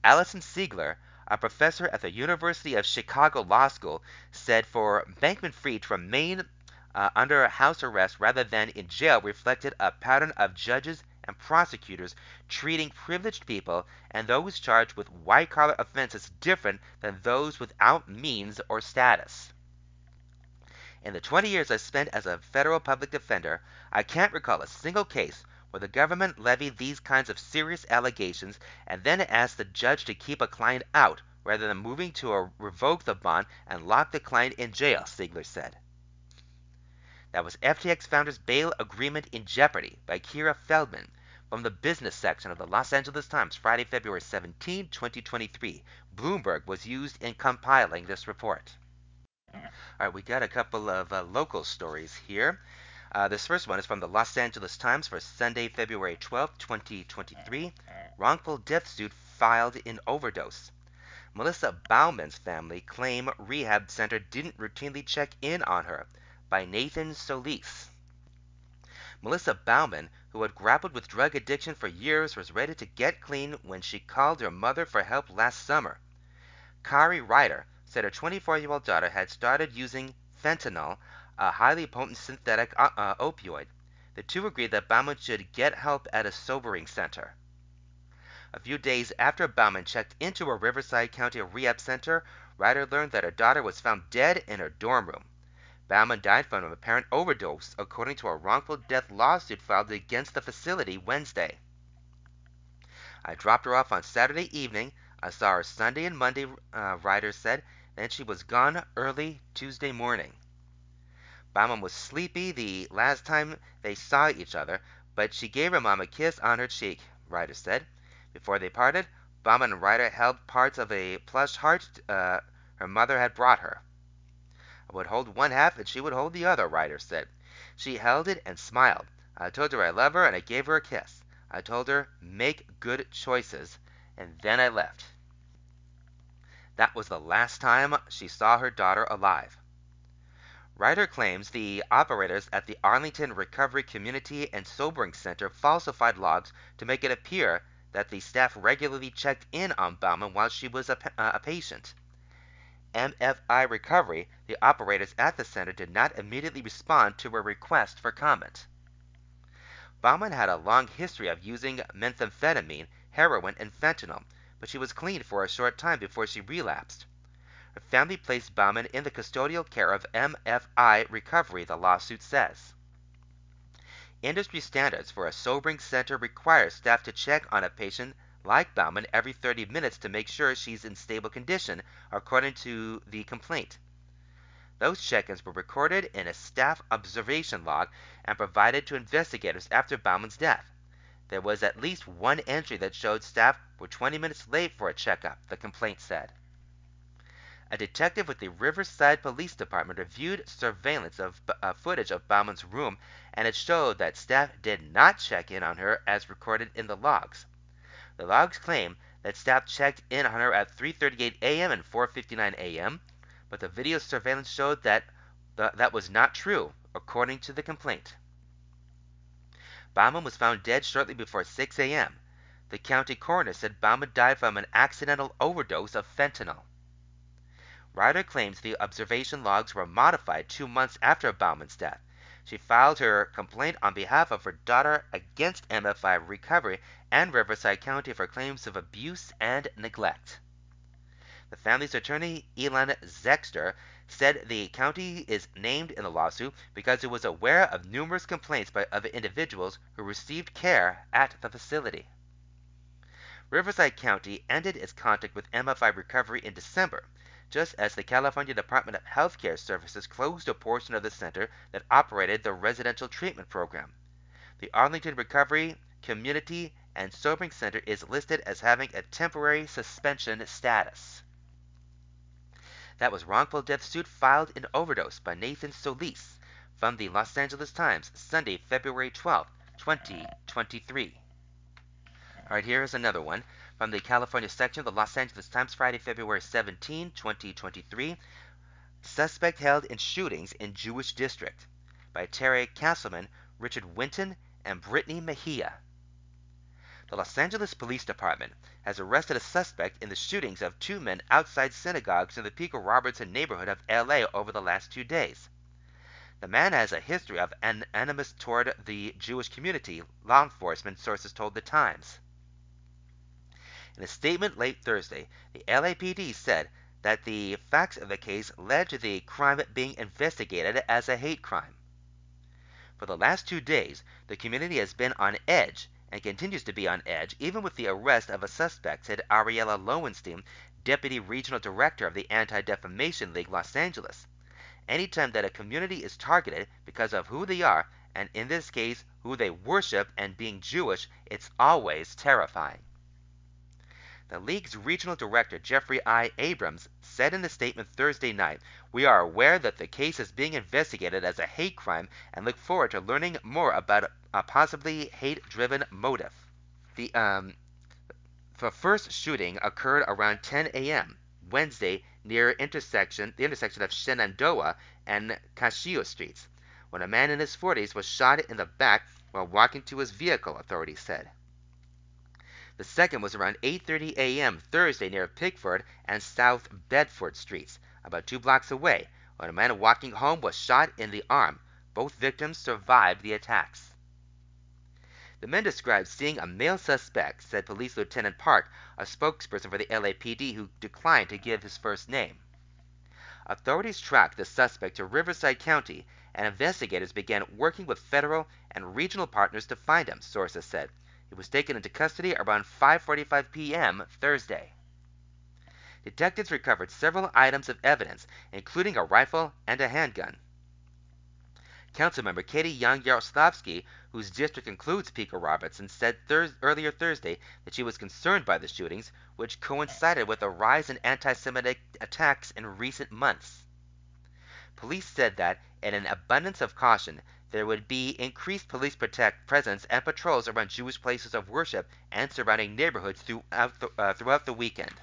Alison Siegler, a professor at the University of Chicago Law School, said for Bankman Fried to remain uh, under house arrest rather than in jail reflected a pattern of judges and prosecutors treating privileged people and those charged with white collar offenses different than those without means or status. In the 20 years I spent as a federal public defender, I can't recall a single case where the government levied these kinds of serious allegations and then asked the judge to keep a client out rather than moving to revoke the bond and lock the client in jail, Siegler said. That was FTX founder's bail agreement in jeopardy by Kiera Feldman from the business section of the Los Angeles Times, Friday, February 17, 2023. Bloomberg was used in compiling this report. All right, we got a couple of uh, local stories here. Uh, this first one is from the Los Angeles Times for Sunday, February 12, 2023. Wrongful death suit filed in overdose. Melissa Bauman's family claim rehab center didn't routinely check in on her by Nathan Solis. Melissa Bauman, who had grappled with drug addiction for years, was ready to get clean when she called her mother for help last summer. Kari Ryder said her 24 year old daughter had started using fentanyl a highly potent synthetic uh, uh, opioid. The two agreed that Bauman should get help at a sobering center. A few days after Bauman checked into a Riverside County rehab center, Ryder learned that her daughter was found dead in her dorm room. Bauman died from an apparent overdose, according to a wrongful death lawsuit filed against the facility Wednesday. I dropped her off on Saturday evening. I saw her Sunday and Monday, uh, Ryder said. Then she was gone early Tuesday morning. Bauman was sleepy the last time they saw each other, but she gave her mom a kiss on her cheek, Ryder said. Before they parted, Bauman and Ryder held parts of a plush heart uh, her mother had brought her. I would hold one half and she would hold the other, Ryder said. She held it and smiled. I told her I love her and I gave her a kiss. I told her, make good choices, and then I left. That was the last time she saw her daughter alive. Ryder claims the operators at the Arlington Recovery Community and Sobering Center falsified logs to make it appear that the staff regularly checked in on Bauman while she was a, uh, patient. MFI Recovery, the operators at the center, did not immediately respond to a request for comment. Bauman had a long history of using methamphetamine, heroin, and fentanyl, but she was clean for a short time before she relapsed. Family placed Bauman in the custodial care of MFI Recovery, the lawsuit says. Industry standards for a sobering center require staff to check on a patient like Bauman every 30 minutes to make sure she's in stable condition, according to the complaint. Those check ins were recorded in a staff observation log and provided to investigators after Bauman's death. There was at least one entry that showed staff were 20 minutes late for a checkup, the complaint said. A detective with the Riverside Police Department reviewed surveillance of uh, footage of Bauman's room, and it showed that staff did not check in on her as recorded in the logs. The logs claim that staff checked in on her at 3:38 a.m. and 4:59 a.m., but the video surveillance showed that the, that was not true, according to the complaint. Bauman was found dead shortly before 6 a.m. The county coroner said Bauman died from an accidental overdose of fentanyl. Ryder claims the observation logs were modified two months after Bauman's death. She filed her complaint on behalf of her daughter against MFI Recovery and Riverside County for claims of abuse and neglect. The family's attorney, Elon Zexter, said the county is named in the lawsuit because it was aware of numerous complaints by other individuals who received care at the facility. Riverside County ended its contact with MFI Recovery in December just as the California Department of Healthcare Services closed a portion of the center that operated the residential treatment program. The Arlington Recovery, Community, and Sobering Center is listed as having a temporary suspension status. That was wrongful death suit filed in overdose by Nathan Solis from the Los Angeles Times, Sunday, February 12, 2023. All right, here is another one. From the California section of the Los Angeles Times, Friday, February 17, 2023. Suspect held in shootings in Jewish district by Terry Castleman, Richard Winton, and Brittany Mejia. The Los Angeles Police Department has arrested a suspect in the shootings of two men outside synagogues in the Pico Robertson neighborhood of LA over the last two days. The man has a history of animus toward the Jewish community, law enforcement sources told The Times. In a statement late Thursday, the LAPD said that the facts of the case led to the crime being investigated as a hate crime. For the last two days, the community has been on edge and continues to be on edge even with the arrest of a suspect, said Ariella Lowenstein, Deputy Regional Director of the Anti-Defamation League Los Angeles. Anytime that a community is targeted because of who they are, and in this case, who they worship and being Jewish, it's always terrifying. The league's regional director, Jeffrey I. Abrams, said in a statement Thursday night, We are aware that the case is being investigated as a hate crime and look forward to learning more about a possibly hate driven motive. The, um, the first shooting occurred around 10 a.m. Wednesday near intersection, the intersection of Shenandoah and Cashio Streets, when a man in his 40s was shot in the back while walking to his vehicle, authorities said. The second was around 8:30 a.m. Thursday near Pickford and South Bedford Streets, about two blocks away, when a man walking home was shot in the arm. Both victims survived the attacks. The men described seeing a male suspect, said Police Lieutenant Park, a spokesperson for the LAPD who declined to give his first name. Authorities tracked the suspect to Riverside County, and investigators began working with federal and regional partners to find him, sources said. He was taken into custody around 5:45 p.m. Thursday. Detectives recovered several items of evidence, including a rifle and a handgun. Councilmember Katy Young Yaroslavsky, whose district includes Pico Robertson, said earlier Thursday that she was concerned by the shootings, which coincided with a rise in anti Semitic attacks in recent months. Police said that, in an abundance of caution, there would be increased police protect presence and patrols around Jewish places of worship and surrounding neighborhoods throughout the, uh, throughout the weekend.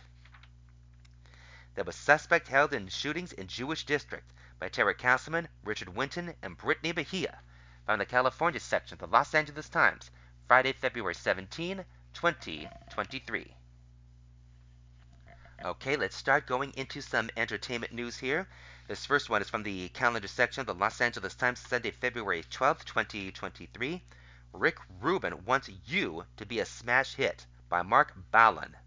There was suspect held in shootings in Jewish district by Terry Castleman, Richard Winton, and Brittany Mejia, found the California section of the Los Angeles Times, Friday, February 17, 2023. Okay, let's start going into some entertainment news here. This first one is from the calendar section of the Los Angeles Times, Sunday, February 12, 2023. Rick Rubin wants you to be a smash hit by Marc Ballon.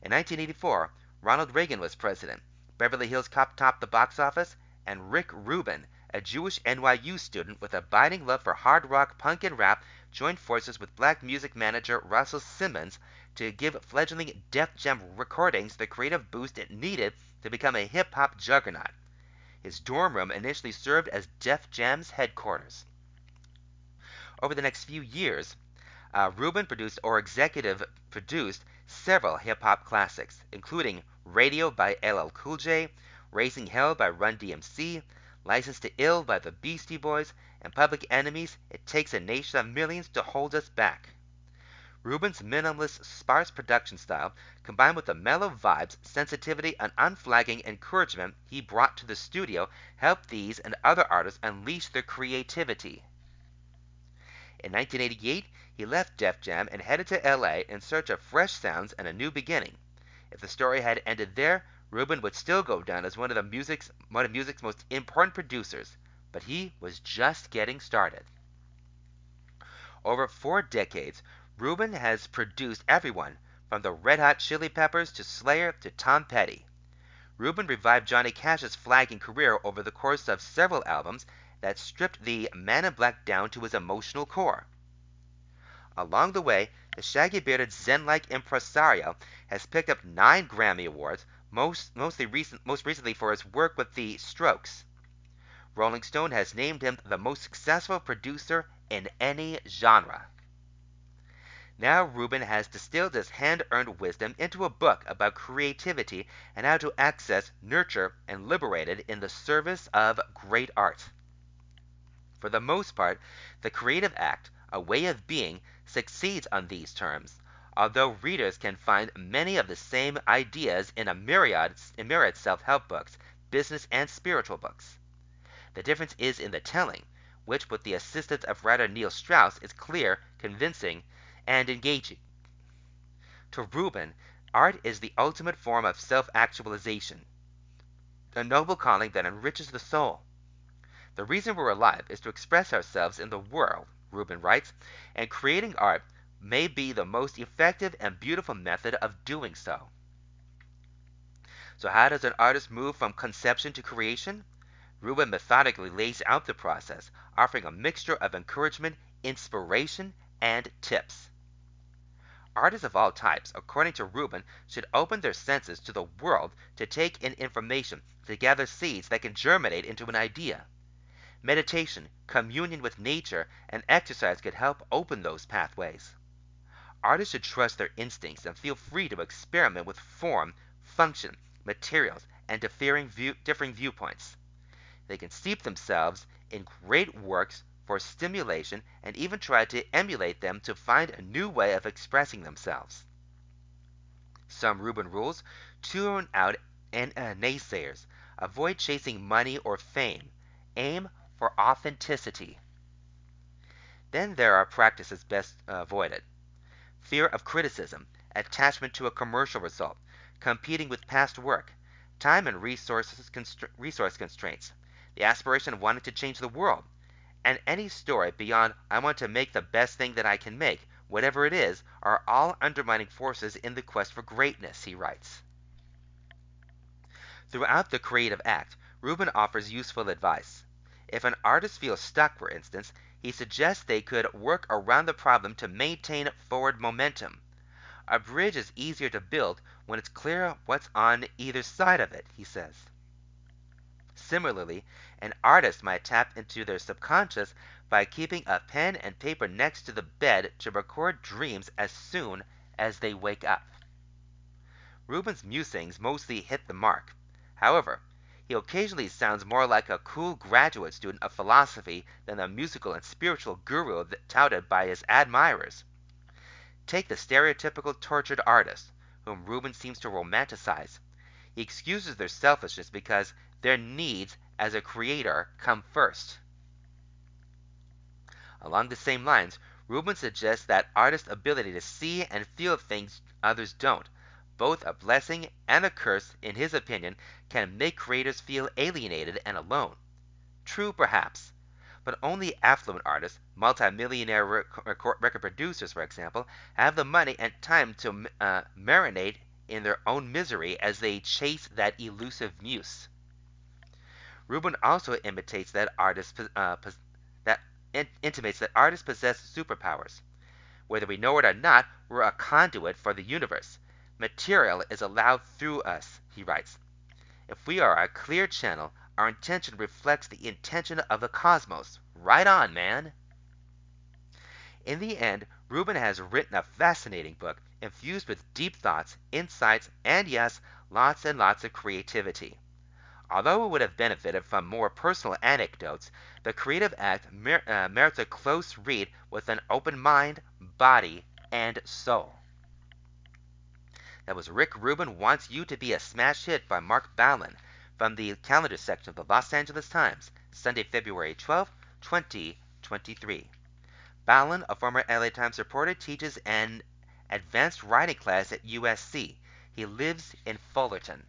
In 1984, Ronald Reagan was president. Beverly Hills Cop topped the box office, and Rick Rubin, a Jewish NYU student with a biting love for hard rock, punk, and rap, joined forces with black music manager Russell Simmons to give fledgling Def Jam Recordings the creative boost it needed to become a hip hop juggernaut. His dorm room initially served as Def Jam's headquarters. Over the next few years, uh, Rubin produced or executive produced several hip hop classics, including Radio by LL Cool J, Raising Hell by Run DMC, License to Ill by the Beastie Boys, and Public Enemies It Takes a Nation of Millions to Hold Us Back. Rubin's minimalist, sparse production style, combined with the mellow vibes, sensitivity, and unflagging encouragement he brought to the studio, helped these and other artists unleash their creativity. In 1988, he left Def Jam and headed to LA in search of fresh sounds and a new beginning. If the story had ended there, Rubin would still go down as one of the music's one of music's most important producers, but he was just getting started. Over four decades, Rubin has produced everyone from the Red Hot Chili Peppers to Slayer to Tom Petty. Rubin revived Johnny Cash's flagging career over the course of several albums that stripped the Man in Black down to his emotional core. Along the way, the shaggy bearded Zen like impresario has picked up nine Grammy Awards, most, mostly recent, most recently for his work with the Strokes. Rolling Stone has named him the most successful producer in any genre. Now Rubin has distilled his hand-earned wisdom into a book about creativity and how to access, nurture, and liberate it in the service of great art. For the most part, the creative act, a way of being, succeeds on these terms, although readers can find many of the same ideas in a myriad, myriad self-help books, business and spiritual books. The difference is in the telling, which with the assistance of writer Neil Strauss is clear, convincing, and engaging. To Rubin, art is the ultimate form of self actualization, a noble calling that enriches the soul. The reason we're alive is to express ourselves in the world, Rubin writes, and creating art may be the most effective and beautiful method of doing so. So, how does an artist move from conception to creation? Rubin methodically lays out the process, offering a mixture of encouragement, inspiration, and tips. Artists of all types, according to Rubin, should open their senses to the world to take in information, to gather seeds that can germinate into an idea. Meditation, communion with nature, and exercise could help open those pathways. Artists should trust their instincts and feel free to experiment with form, function, materials, and differing, view, differing viewpoints. They can steep themselves in great works for stimulation and even try to emulate them to find a new way of expressing themselves. Some Rubin rules tune out and uh, naysayers. Avoid chasing money or fame. Aim for authenticity. Then there are practices best avoided fear of criticism, attachment to a commercial result, competing with past work, time and resources constra- resource constraints, the aspiration of wanting to change the world, and any story beyond I want to make the best thing that I can make, whatever it is, are all undermining forces in the quest for greatness, he writes. Throughout the creative act, Rubin offers useful advice. If an artist feels stuck, for instance, he suggests they could work around the problem to maintain forward momentum. A bridge is easier to build when it's clear what's on either side of it, he says. Similarly, an artist might tap into their subconscious by keeping a pen and paper next to the bed to record dreams as soon as they wake up. Rubin's musings mostly hit the mark. However, he occasionally sounds more like a cool graduate student of philosophy than the musical and spiritual guru touted by his admirers. Take the stereotypical tortured artist, whom Rubin seems to romanticize. He excuses their selfishness because their needs as a creator come first. Along the same lines, Rubin suggests that artists' ability to see and feel things others don't, both a blessing and a curse, in his opinion, can make creators feel alienated and alone. True, perhaps, but only affluent artists, multimillionaire record producers, for example, have the money and time to uh, marinate in their own misery as they chase that elusive muse. Rubin also imitates that artists uh, that in, intimates that artists possess superpowers. Whether we know it or not, we're a conduit for the universe. Material is allowed through us, he writes. If we are a clear channel, our intention reflects the intention of the cosmos. Right on, man! In the end, Rubin has written a fascinating book, infused with deep thoughts, insights, and yes, lots and lots of creativity. Although it would have benefited from more personal anecdotes, the creative act uh, merits a close read with an open mind, body, and soul. That was Rick Rubin Wants You to Be a Smash Hit by Marc Ballon from the calendar section of the Los Angeles Times, Sunday, February 12, 2023. Ballon, a former LA Times reporter, teaches an advanced writing class at USC. He lives in Fullerton.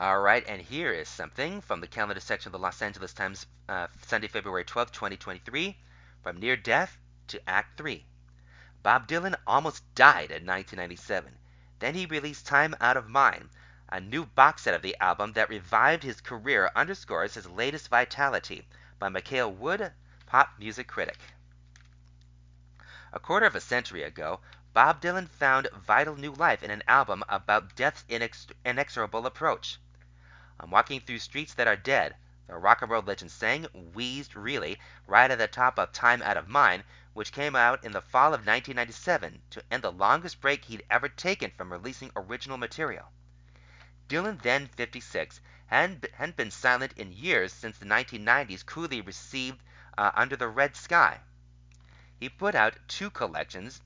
All right, and here is something from the calendar section of the Los Angeles Times, uh, Sunday, February 12, 2023, from Near Death to Act 3. Bob Dylan almost died in 1997. Then he released Time Out of Mind, a new box set of the album that revived his career underscores his latest vitality by Mikael Wood, pop music critic. A quarter of a century ago, Bob Dylan found vital new life in an album about death's inex- inexorable approach. I'm walking through streets that are dead, the rock and roll legend sang, wheezed really, right at the top of Time Out of Mind, which came out in the fall of 1997 to end the longest break he'd ever taken from releasing original material. Dylan, then 56, hadn't, been silent in years since the 1990s coolly received uh, Under the Red Sky. He put out two collections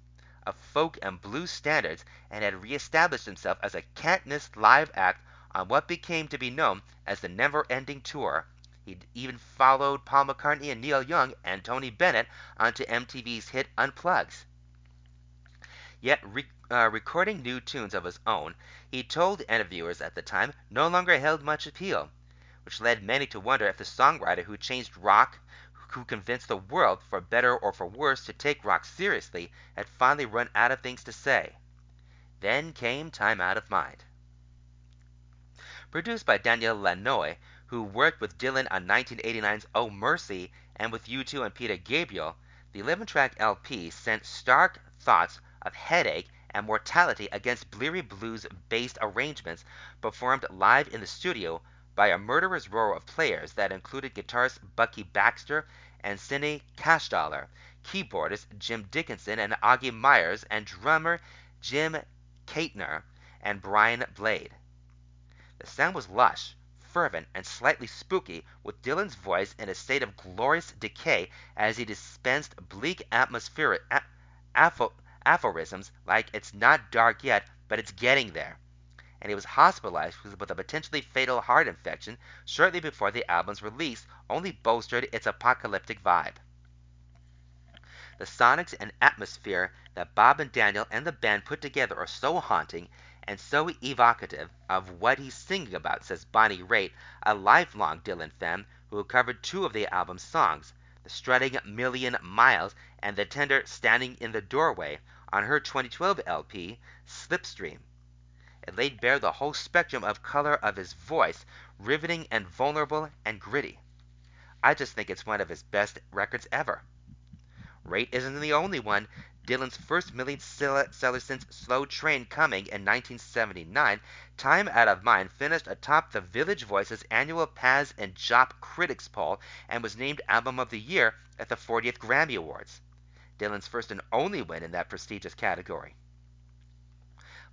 of folk and blues standards and had reestablished himself as a can't miss live act on what became to be known as the Never Ending Tour he even followed Paul McCartney and Neil Young and Tony Bennett onto MTV's hit Unplugs. Yet, re- uh, recording new tunes of his own, he told interviewers at the time, no longer held much appeal, which led many to wonder if the songwriter who changed rock, who convinced the world, for better or for worse, to take rock seriously, had finally run out of things to say. Then came Time Out of Mind. Produced by Daniel Lanois, who worked with Dylan on 1989's Oh Mercy and with U2 and Peter Gabriel, the 11 track LP sent stark thoughts of headache and mortality against bleary blues based arrangements performed live in the studio by a murderous row of players that included guitarist Bucky Baxter and Cindy Cashdollar, keyboardist Jim Dickinson and Augie Myers, and drummer Jim Keltner and Brian Blade. The sound was lush, fervent, and slightly spooky, with Dylan's voice in a state of glorious decay as he dispensed bleak atmospheric aphorisms like "It's not dark yet, but it's getting there." And he was hospitalized with a potentially fatal heart infection shortly before the album's release only bolstered its apocalyptic vibe. The sonics and atmosphere that Bob and Daniel and the band put together are so haunting and so evocative of what he's singing about, says Bonnie Raitt, a lifelong Dylan fan who covered two of the album's songs, the strutting Million Miles and the tender Standing in the Doorway, on her 2012 LP, Slipstream. It laid bare the whole spectrum of color of his voice, riveting and vulnerable and gritty. I just think it's one of his best records ever. Raitt isn't the only one. Dylan's first million seller since Slow Train Coming in 1979, Time Out of Mind finished atop the Village Voice's annual Pazz and Jop Critics poll and was named Album of the Year at the 40th Grammy Awards. Dylan's first and only win in that prestigious category.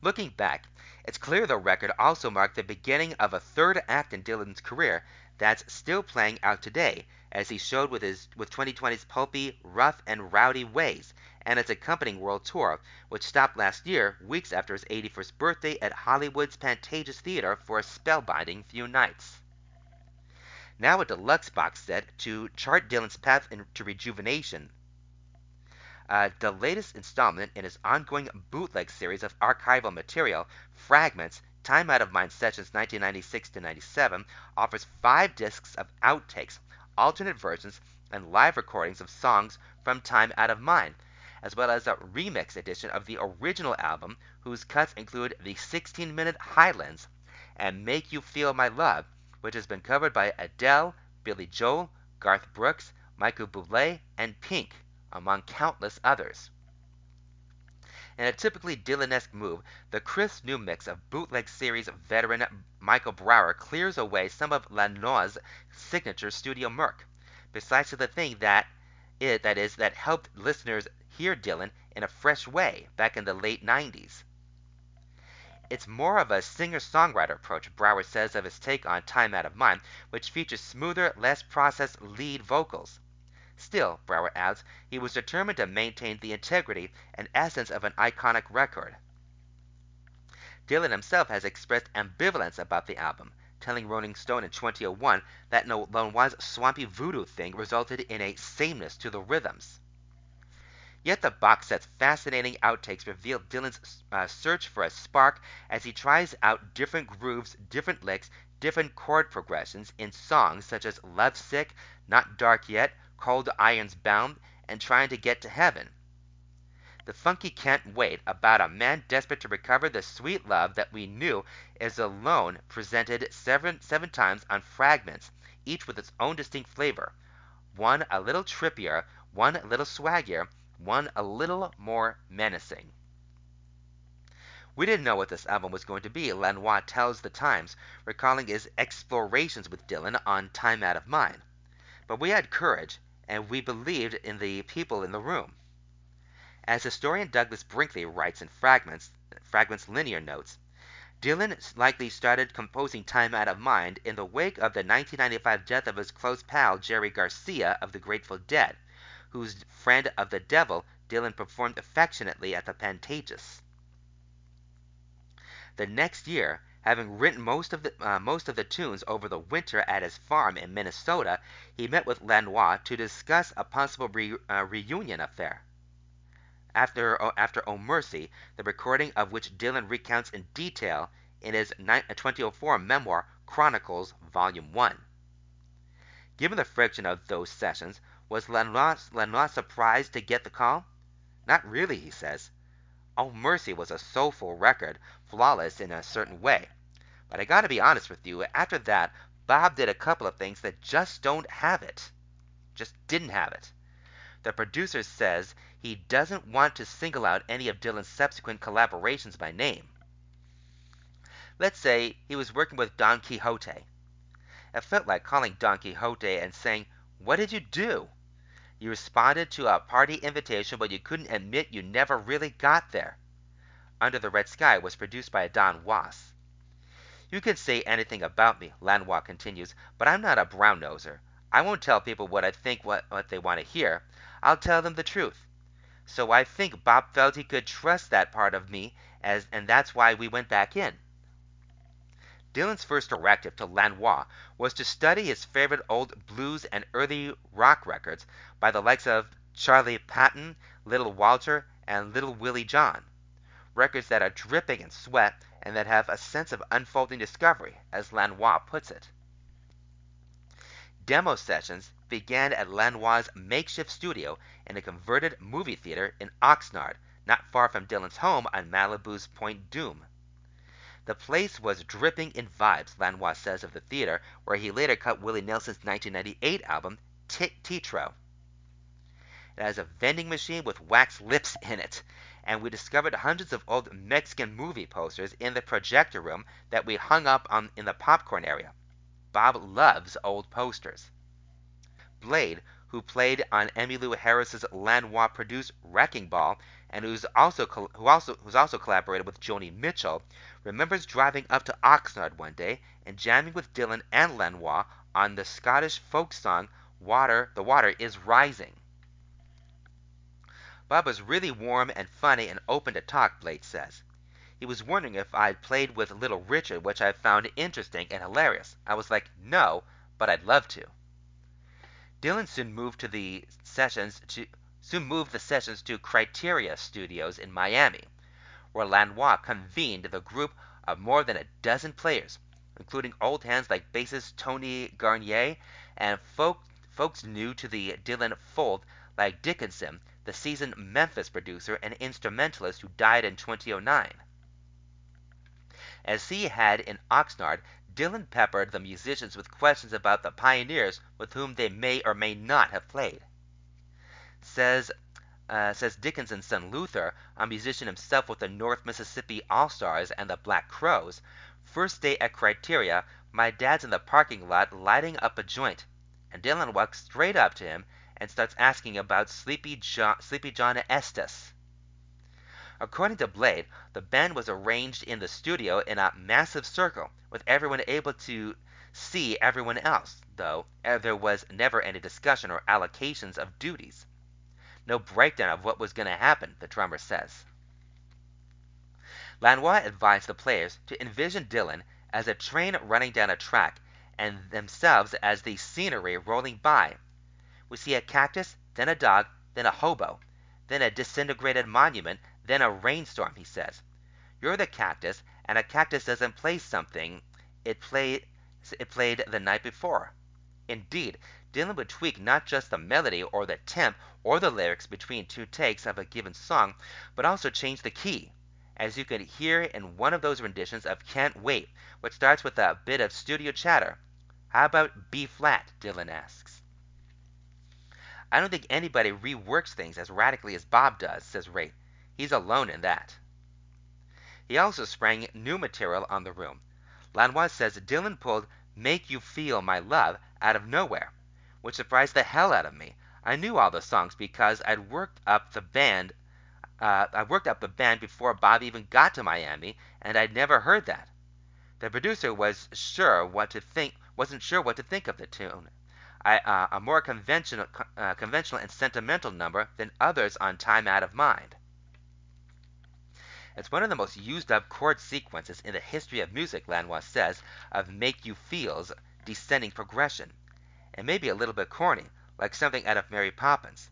Looking back, it's clear the record also marked the beginning of a third act in Dylan's career that's still playing out today, as he showed with his with 2020's pulpy, rough and rowdy ways, and its accompanying world tour, which stopped last year, weeks after his 81st birthday at Hollywood's Pantages Theater for a spellbinding few nights. Now a deluxe box set to chart Dylan's path to rejuvenation uh, the latest installment in his ongoing bootleg series of archival material, Fragments Time Out of Mind Sessions 1996 to 97, offers five discs of outtakes, alternate versions, and live recordings of songs from Time Out of Mind, as well as a remix edition of the original album, whose cuts include the 16 minute Highlands and Make You Feel My Love, which has been covered by Adele, Billy Joel, Garth Brooks, Michael Bublé, and Pink among countless others. In a typically Dylan-esque move, the crisp new mix of bootleg series veteran Michael Brauer clears away some of Lanois's signature studio murk, precisely the thing that it, that is that helped listeners hear Dylan in a fresh way back in the late 90s. It's more of a singer-songwriter approach, Brauer says of his take on Time Out of Mind, which features smoother, less processed lead vocals. Still, Brauer adds, he was determined to maintain the integrity and essence of an iconic record. Dylan himself has expressed ambivalence about the album, telling Rolling Stone in 2001 that Lanois's swampy voodoo thing resulted in a sameness to the rhythms. Yet the box set's fascinating outtakes reveal Dylan's uh, search for a spark as he tries out different grooves, different licks, different chord progressions in songs such as Love Sick, Not Dark Yet, Cold Irons Bound, and Trying to Get to Heaven. The funky Can't Wait, about a man desperate to recover the sweet love that we knew, is alone presented seven, seven times on fragments, each with its own distinct flavor. One a little trippier, one a little swaggier, one a little more menacing. We didn't know what this album was going to be, Lanois tells The Times, recalling his explorations with Dylan on Time Out of Mind. But we had courage, and we believed in the people in the room. As historian Douglas Brinkley writes in Fragments, Fragments Liner Notes, Dylan likely started composing Time Out of Mind in the wake of the 1995 death of his close pal Jerry Garcia of the Grateful Dead, whose Friend of the Devil Dylan performed affectionately at the Pantages. The next year, Having written most of the uh, most of the tunes over the winter at his farm in Minnesota, he met with Lanois to discuss a possible re, uh, reunion affair. After uh, after "Oh Mercy," the recording of which Dylan recounts in detail in his 2004 memoir Chronicles Volume 1. Given the friction of those sessions, was Lanois, surprised to get the call? Not really, he says. "Oh Mercy" was a soulful record, flawless in a certain way. But I gotta be honest with you, after that, Bob did a couple of things that just don't have it. Just didn't have it. The producer says he doesn't want to single out any of Dylan's subsequent collaborations by name. Let's say he was working with Don Quixote. It felt like calling Don Quixote and saying, What did you do? You responded to a party invitation, but you couldn't admit you never really got there. Under the Red Sky was produced by Don Was. You can say anything about me, Lanois continues, but I'm not a brown noser. I won't tell people what I think what, what they want to hear. I'll tell them the truth. So I think Bob felt he could trust that part of me, as, and that's why we went back in. Dylan's first directive to Lanois was to study his favorite old blues and early rock records by the likes of Charlie Patton, Little Walter, and Little Willie John. Records that are dripping in sweat and that have a sense of unfolding discovery, as Lanois puts it. Demo sessions began at Lanois' makeshift studio in a converted movie theater in Oxnard, not far from Dylan's home on Malibu's Point Dume. The place was dripping in vibes, Lanois says of the theater, where he later cut Willie Nelson's 1998 album, Tit Tetro. It has a vending machine with wax lips in it, and we discovered hundreds of old Mexican movie posters in the projector room that we hung up on in the popcorn area. Bob loves old posters. Blade, who played on Emmylou Harris's Lanois produced Wrecking Ball, and who's also who also who's also collaborated with Joni Mitchell, remembers driving up to Oxnard one day and jamming with Dylan and Lanois on the Scottish folk song Water the Water is Rising. Bob was really warm and funny and open to talk, Blade says. He was wondering if I'd played with Little Richard, which I found interesting and hilarious. I was like, no, but I'd love to. Dylan soon moved to the sessions to soon moved the sessions to Criteria Studios in Miami, where Lanois convened the group of more than a dozen players, including old hands like bassist Tony Garnier and folk, folks new to the Dylan fold like Dickinson, the seasoned Memphis producer and instrumentalist who died in 2009. As he had in Oxnard, Dylan peppered the musicians with questions about the pioneers with whom they may or may not have played. Says uh, says Dickinson's son Luther, a musician himself with the North Mississippi All Stars and the Black Crowes, first day at Criteria, my dad's in the parking lot lighting up a joint, and Dylan walks straight up to him and starts asking about Sleepy John, Sleepy John Estes. According to Blade, the band was arranged in the studio in a massive circle, with everyone able to see everyone else, though there was never any discussion or allocations of duties. No breakdown of what was going to happen, the drummer says. Lanois advised the players to envision Dylan as a train running down a track, and themselves as the scenery rolling by. We see a cactus, then a dog, then a hobo, then a disintegrated monument, then a rainstorm, he says. You're the cactus, and a cactus doesn't play something it played it played the night before. Indeed, Dylan would tweak not just the melody or the temp or the lyrics between two takes of a given song, but also change the key, as you can hear in one of those renditions of Can't Wait, which starts with a bit of studio chatter. How about B flat? Dylan asks. I don't think anybody reworks things as radically as Bob does, says Ray. He's alone in that. He also sprang new material on the room. Lanois says Dylan pulled Make You Feel My Love out of nowhere, which surprised the hell out of me. I knew all the songs because I'd worked up the band. Uh, I worked up the band before Bob even got to Miami, and I'd never heard that. The producer was sure what to think, wasn't sure what to think of the tune. I, uh, a more conventional, uh, conventional and sentimental number than others on Time Out of Mind. It's one of the most used up chord sequences in the history of music, Lanois says, of Make You Feel's descending progression. It may be a little bit corny, like something out of Mary Poppins.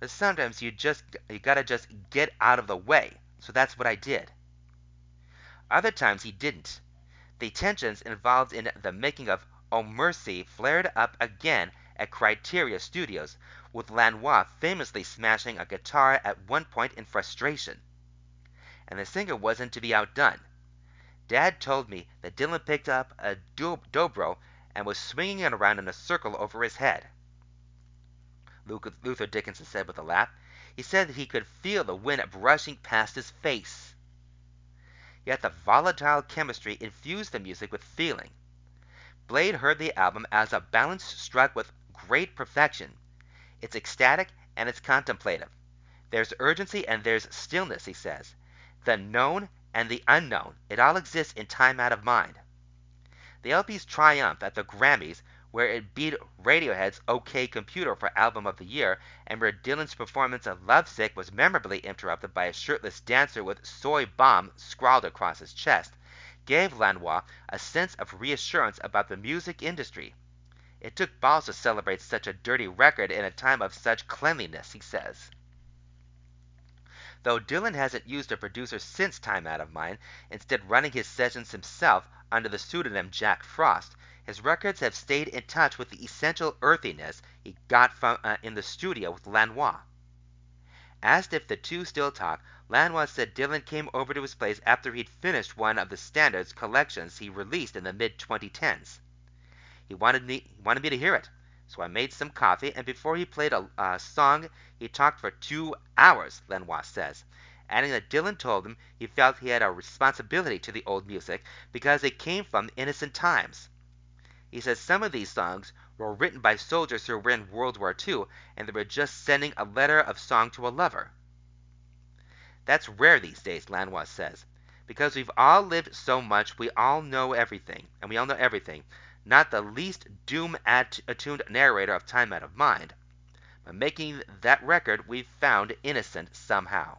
But sometimes you just you gotta just get out of the way. So that's what I did. Other times he didn't. The tensions involved in the making of Oh Mercy flared up again at Criteria Studios, with Lanois famously smashing a guitar at one point in frustration and the singer wasn't to be outdone. Dad told me that Dylan picked up a dobro and was swinging it around in a circle over his head. Luther Dickinson said with a laugh. He said that he could feel the wind brushing past his face. Yet the volatile chemistry infused the music with feeling. Blade heard the album as a balance struck with great perfection. It's ecstatic and it's contemplative. There's urgency and there's stillness, he says. The known and the unknown, it all exists in time out of mind. The LP's triumph at the Grammys where it beat Radiohead's OK Computer for Album of the Year, and where Dylan's performance of Lovesick was memorably interrupted by a shirtless dancer with Soy Bomb scrawled across his chest, gave Lanois a sense of reassurance about the music industry. It took balls to celebrate such a dirty record in a time of such cleanliness, he says. Though Dylan hasn't used a producer since Time Out of Mind, instead running his sessions himself under the pseudonym Jack Frost, his records have stayed in touch with the essential earthiness he got from uh, in the studio with Lanois. Asked if the two still talk, Lanois said Dylan came over to his place after he'd finished one of the standards collections he released in the mid 2010s. He wanted me he wanted me to hear it, so I made some coffee, and before he played a, a song, he talked for two hours. Lanois says, adding that Dylan told him he felt he had a responsibility to the old music because it came from innocent times. He says some of these songs were written by soldiers who were in World War II and they were just sending a letter of song to a lover. That's rare these days, Lanois says, because we've all lived so much, we all know everything, and we all know everything, not the least doom attuned narrator of Time Out of Mind. But making that record, we've found innocent somehow.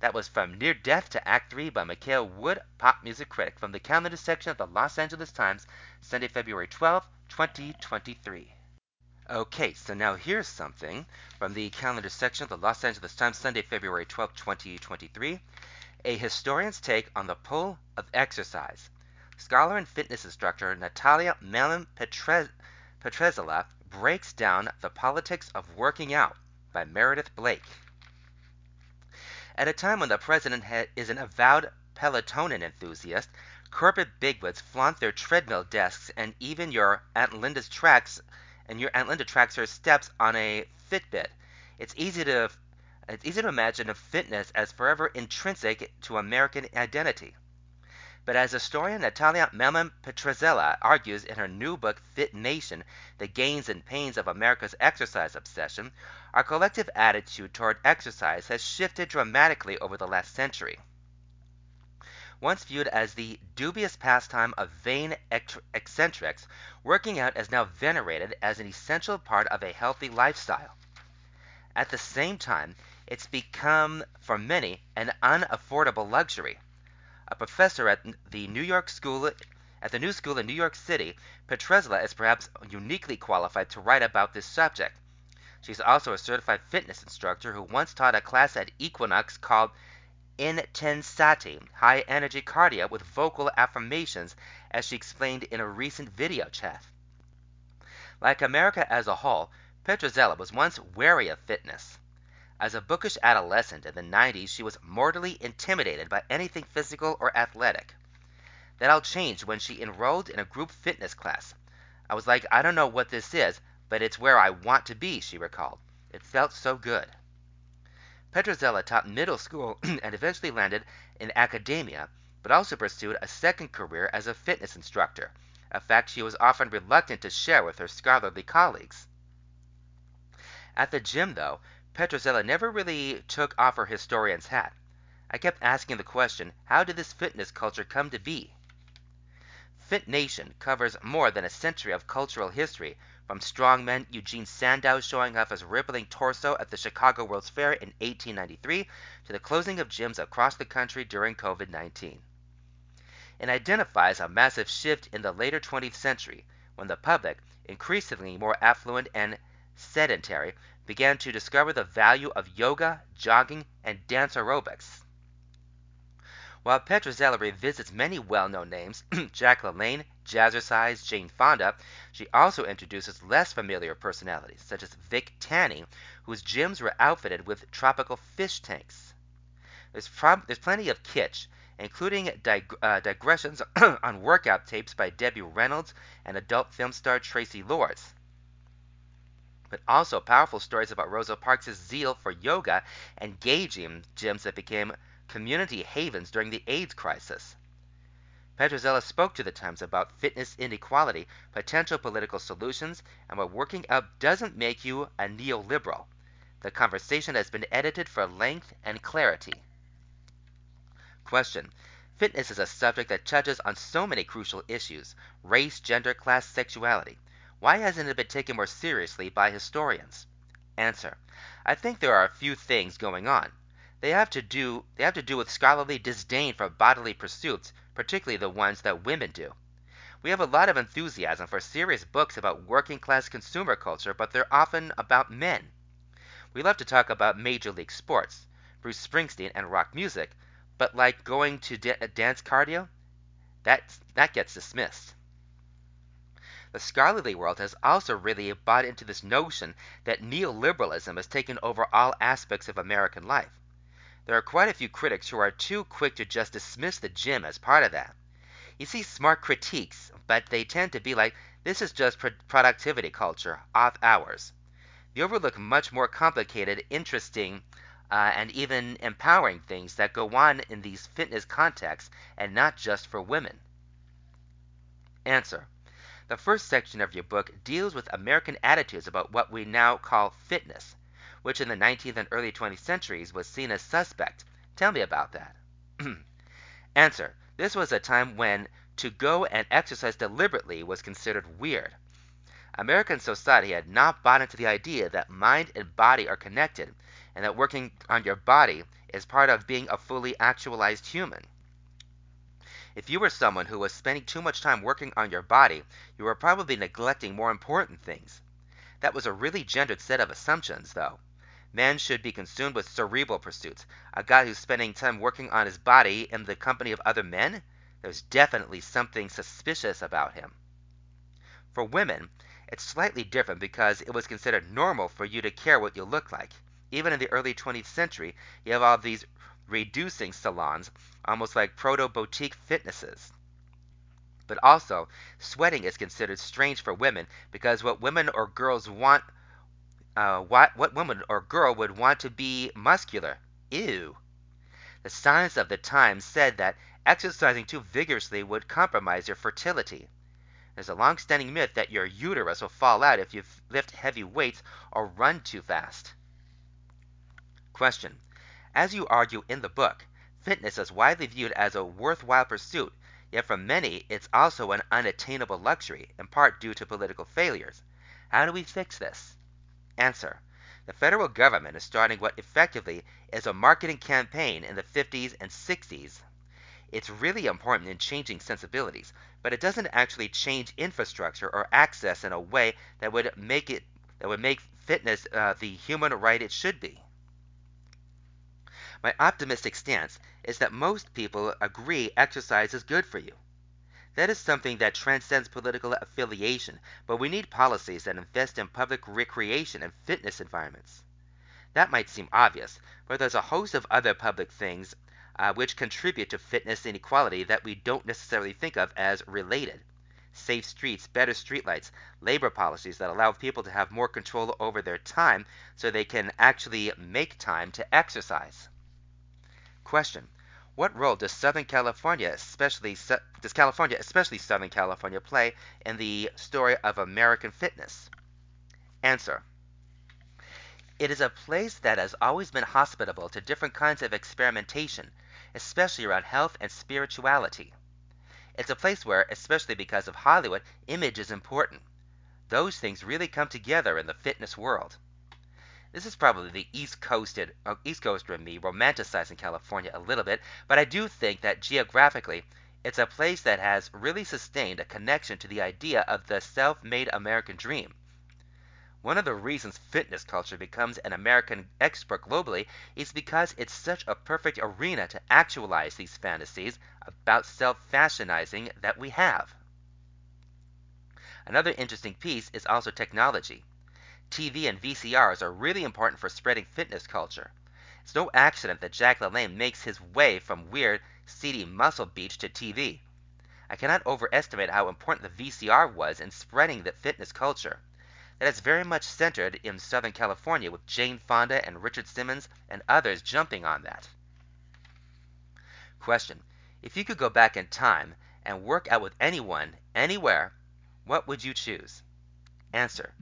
That was From Near Death to Act 3 by Mikael Wood, pop music critic, from the calendar section of the Los Angeles Times, Sunday, February 12, 2023. Okay, so now here's something from the calendar section of the Los Angeles Times, Sunday, February 12, 2023. A historian's take on the pull of exercise. Scholar and fitness instructor Natalia Mehlman Petrzela breaks down the politics of working out by Meredith Blake. At a time when the President is an avowed Pelotonin enthusiast, corporate bigwigs flaunt their treadmill desks, and even your Aunt Linda's tracks and your Aunt Linda tracks her steps on a Fitbit. It's easy to it's easy to imagine fitness as forever intrinsic to American identity. But as historian Natalia Mehlman Petrzela argues in her new book Fit Nation, The Gains and Pains of America's Exercise Obsession, our collective attitude toward exercise has shifted dramatically over the last century. Once viewed as the dubious pastime of vain eccentrics, working out is now venerated as an essential part of a healthy lifestyle. At the same time, it's become, for many, an unaffordable luxury. A professor at the New York School at the New School in New York City, Petrzela is perhaps uniquely qualified to write about this subject. She's also a certified fitness instructor who once taught a class at Equinox called Intensati, high energy cardio with vocal affirmations, as she explained in a recent video chat. Like America as a whole, Petrzela was once wary of fitness. As a bookish adolescent in the 90s, she was mortally intimidated by anything physical or athletic. That all changed when she enrolled in a group fitness class. I was like, I don't know what this is, but it's where I want to be, she recalled. It felt so good. Petrzela taught middle school [CLEARS THROAT] and eventually landed in academia, but also pursued a second career as a fitness instructor, a fact she was often reluctant to share with her scholarly colleagues. At the gym, though, Petrzela never really took off her historian's hat. I kept asking the question, how did this fitness culture come to be? Fit Nation covers more than a century of cultural history, from strongman Eugene Sandow showing off his rippling torso at the Chicago World's Fair in 1893 to the closing of gyms across the country during COVID 19. It identifies a massive shift in the later 20th century when the public, increasingly more affluent and sedentary, began to discover the value of yoga, jogging, and dance aerobics. While Petrzela revisits many well-known names, [CLEARS THROAT] Jack LaLanne, Jazzercise, Jane Fonda, she also introduces less familiar personalities, such as Vic Tanny, whose gyms were outfitted with tropical fish tanks. There's, prob- there's plenty of kitsch, including dig- uh, digressions [CLEARS THROAT] on workout tapes by Debbie Reynolds and adult film star Traci Lords. But also powerful stories about Rosa Parks' zeal for yoga and gauging gyms that became community havens during the AIDS crisis. Petrozelli spoke to the Times about fitness inequality, potential political solutions, and why working out doesn't make you a neoliberal. The conversation has been edited for length and clarity. Question. Fitness is a subject that touches on so many crucial issues race, gender, class, sexuality. Why hasn't it been taken more seriously by historians? Answer. I think there are a few things going on. They have to do they have to do with scholarly disdain for bodily pursuits, particularly the ones that women do. We have a lot of enthusiasm for serious books about working class consumer culture, but they're often about men. We love to talk about major league sports, Bruce Springsteen and rock music, but like going to da- dance cardio, that that gets dismissed. The scholarly world has also really bought into this notion that neoliberalism has taken over all aspects of American life. There are quite a few critics who are too quick to just dismiss the gym as part of that. You see smart critiques, but they tend to be like, this is just pro- productivity culture, off hours. They overlook much more complicated, interesting, uh, and even empowering things that go on in these fitness contexts and not just for women. Answer. The first section of your book deals with American attitudes about what we now call fitness which in the 19th and early 20th centuries was seen as suspect. Tell me about that. [CLEARS THROAT] Answer. This was a time when to go and exercise deliberately was considered weird. American society had not bought into the idea that mind and body are connected and that working on your body is part of being a fully actualized human. If you were someone who was spending too much time working on your body, you were probably neglecting more important things. That was a really gendered set of assumptions, though. Man should be consumed with cerebral pursuits. A guy who's spending time working on his body in the company of other men? There's definitely something suspicious about him. For women, it's slightly different because it was considered normal for you to care what you look like. Even in the early 20th century, you have all these reducing salons, almost like proto boutique fitnesses. But also, sweating is considered strange for women because what women or girls want uh, what, what woman or girl would want to be muscular? Ew. The science of the time said that exercising too vigorously would compromise your fertility. There's a long standing myth that your uterus will fall out if you lift heavy weights or run too fast. Question. As you argue in the book, fitness is widely viewed as a worthwhile pursuit, yet for many it's also an unattainable luxury, in part due to political failures. How do we fix this? Answer. The federal government is starting what effectively is a marketing campaign in the 50s and 60s. It's really important in changing sensibilities, but it doesn't actually change infrastructure or access in a way that would make it that would make fitness uh, the human right it should be. My optimistic stance is that most people agree exercise is good for you. That is something that transcends political affiliation, but we need policies that invest in public recreation and fitness environments. That might seem obvious, but there's a host of other public things uh, which contribute to fitness inequality that we don't necessarily think of as related. Safe streets, better streetlights, labor policies that allow people to have more control over their time so they can actually make time to exercise. Question what role does Southern California, especially does California, especially Southern California, play in the story of American fitness? Answer. It is a place that has always been hospitable to different kinds of experimentation, especially around health and spirituality. It's a place where, especially because of Hollywood, image is important. Those things really come together in the fitness world. This is probably the East Coasted, uh, East Coaster in me romanticizing California a little bit, but I do think that geographically, it's a place that has really sustained a connection to the idea of the self-made American dream. One of the reasons fitness culture becomes an American export globally is because it's such a perfect arena to actualize these fantasies about self-fashionizing that we have. Another interesting piece is also technology. TV and VCRs are really important for spreading fitness culture. It's no accident that Jack LaLanne makes his way from weird seedy Muscle Beach to TV. I cannot overestimate how important the VCR was in spreading the fitness culture. That is very much centered in Southern California with Jane Fonda and Richard Simmons and others jumping on that. Question. If you could go back in time and work out with anyone, anywhere, what would you choose? Answer.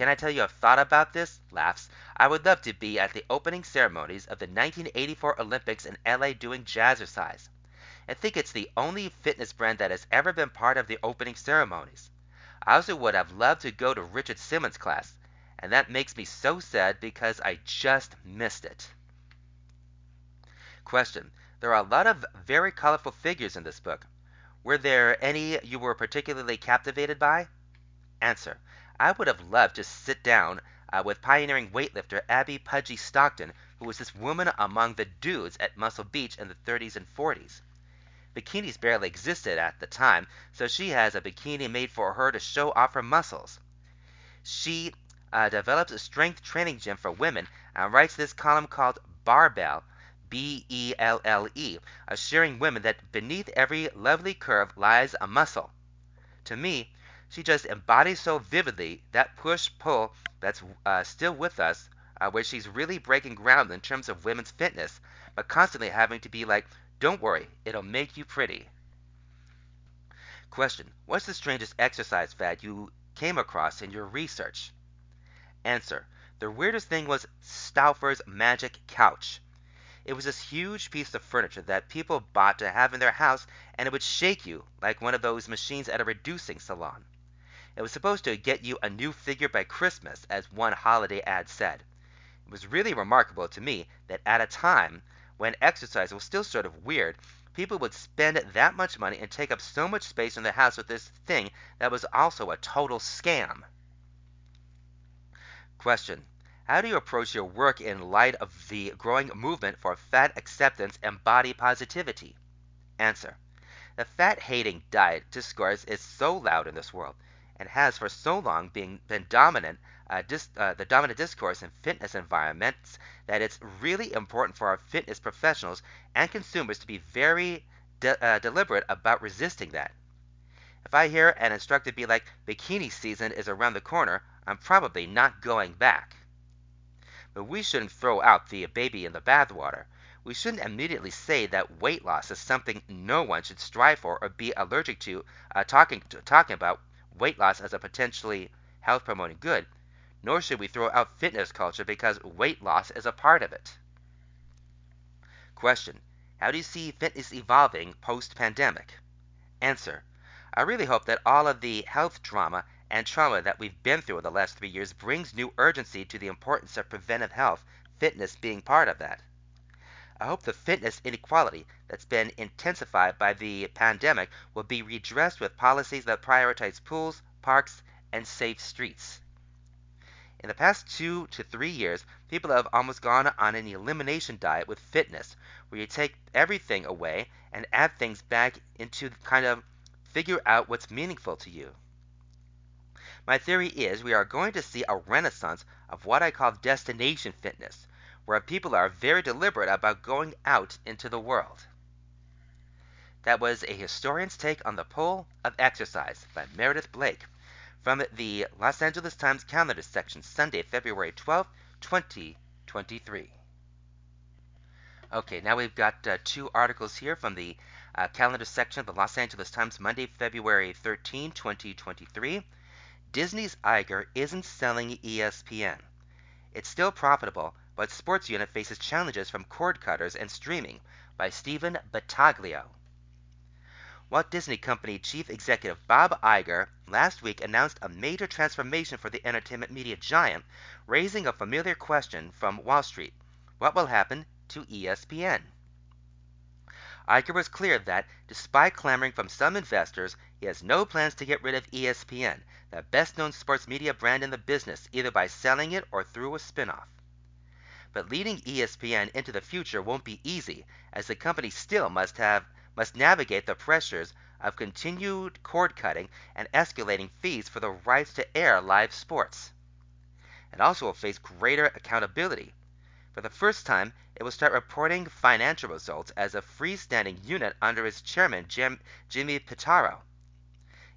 Can I tell you I've thought about this? Laughs. I would love to be at the opening ceremonies of the 1984 Olympics in LA doing jazzercise. I think it's the only fitness brand that has ever been part of the opening ceremonies. I also would have loved to go to Richard Simmons' class, and that makes me so sad because I just missed it. Question. There are a lot of very colorful figures in this book. Were there any you were particularly captivated by? Answer. I would have loved to sit down uh, with pioneering weightlifter Abbye Pudgy Stockton, who was this woman among the dudes at Muscle Beach in the 30s and 40s. Bikinis barely existed at the time, so she has a bikini made for her to show off her muscles. She uh, develops a strength training gym for women and writes this column called Barbell, B E L L E, assuring women that beneath every lovely curve lies a muscle. To me, she just embodies so vividly that push pull that's uh, still with us, uh, where she's really breaking ground in terms of women's fitness, but constantly having to be like, don't worry, it'll make you pretty. Question What's the strangest exercise fad you came across in your research? Answer The weirdest thing was Stauffer's Magic Couch. It was this huge piece of furniture that people bought to have in their house, and it would shake you like one of those machines at a reducing salon. It was supposed to get you a new figure by Christmas, as one holiday ad said. It was really remarkable to me that at a time when exercise was still sort of weird, people would spend that much money and take up so much space in the house with this thing that was also a total scam. Question. How do you approach your work in light of the growing movement for fat acceptance and body positivity? Answer. The fat hating diet discourse is so loud in this world and has for so long been, been dominant, uh, dis, uh, the dominant discourse in fitness environments that it's really important for our fitness professionals and consumers to be very de- uh, deliberate about resisting that. If I hear an instructor be like, bikini season is around the corner, I'm probably not going back. But we shouldn't throw out the baby in the bathwater. We shouldn't immediately say that weight loss is something no one should strive for or be allergic to, uh, talking, to, talking about weight loss as a potentially health promoting good, nor should we throw out fitness culture because weight loss is a part of it. Question How do you see fitness evolving post pandemic? Answer I really hope that all of the health drama and trauma that we've been through in the last three years brings new urgency to the importance of preventive health, fitness being part of that. I hope the fitness inequality that's been intensified by the pandemic will be redressed with policies that prioritize pools, parks, and safe streets. In the past two to three years, people have almost gone on an elimination diet with fitness, where you take everything away and add things back into kind of figure out what's meaningful to you. My theory is we are going to see a renaissance of what I call destination fitness, where people are very deliberate about going out into the world. That was a historian's take on the pull of exercise by Meredith Blake from the Los Angeles Times calendar section, Sunday, February 12, 2023. Okay, now we've got uh, two articles here from the uh, calendar section of the Los Angeles Times, Monday, February 13, 2023. Disney's Iger isn't selling ESPN. It's still profitable, but sports unit faces challenges from cord cutters and streaming by Stephen Battaglio. Walt Disney Company chief executive Bob Iger last week announced a major transformation for the entertainment media giant, raising a familiar question from Wall Street. What will happen to ESPN? Iger was clear that, despite clamoring from some investors, he has no plans to get rid of ESPN, the best known sports media brand in the business, either by selling it or through a spin-off. But leading ESPN into the future won't be easy, as the company still must have must navigate the pressures of continued cord cutting and escalating fees for the rights to air live sports. It also will face greater accountability. For the first time, it will start reporting financial results as a freestanding unit under its chairman, Jim, Jimmy Pitaro.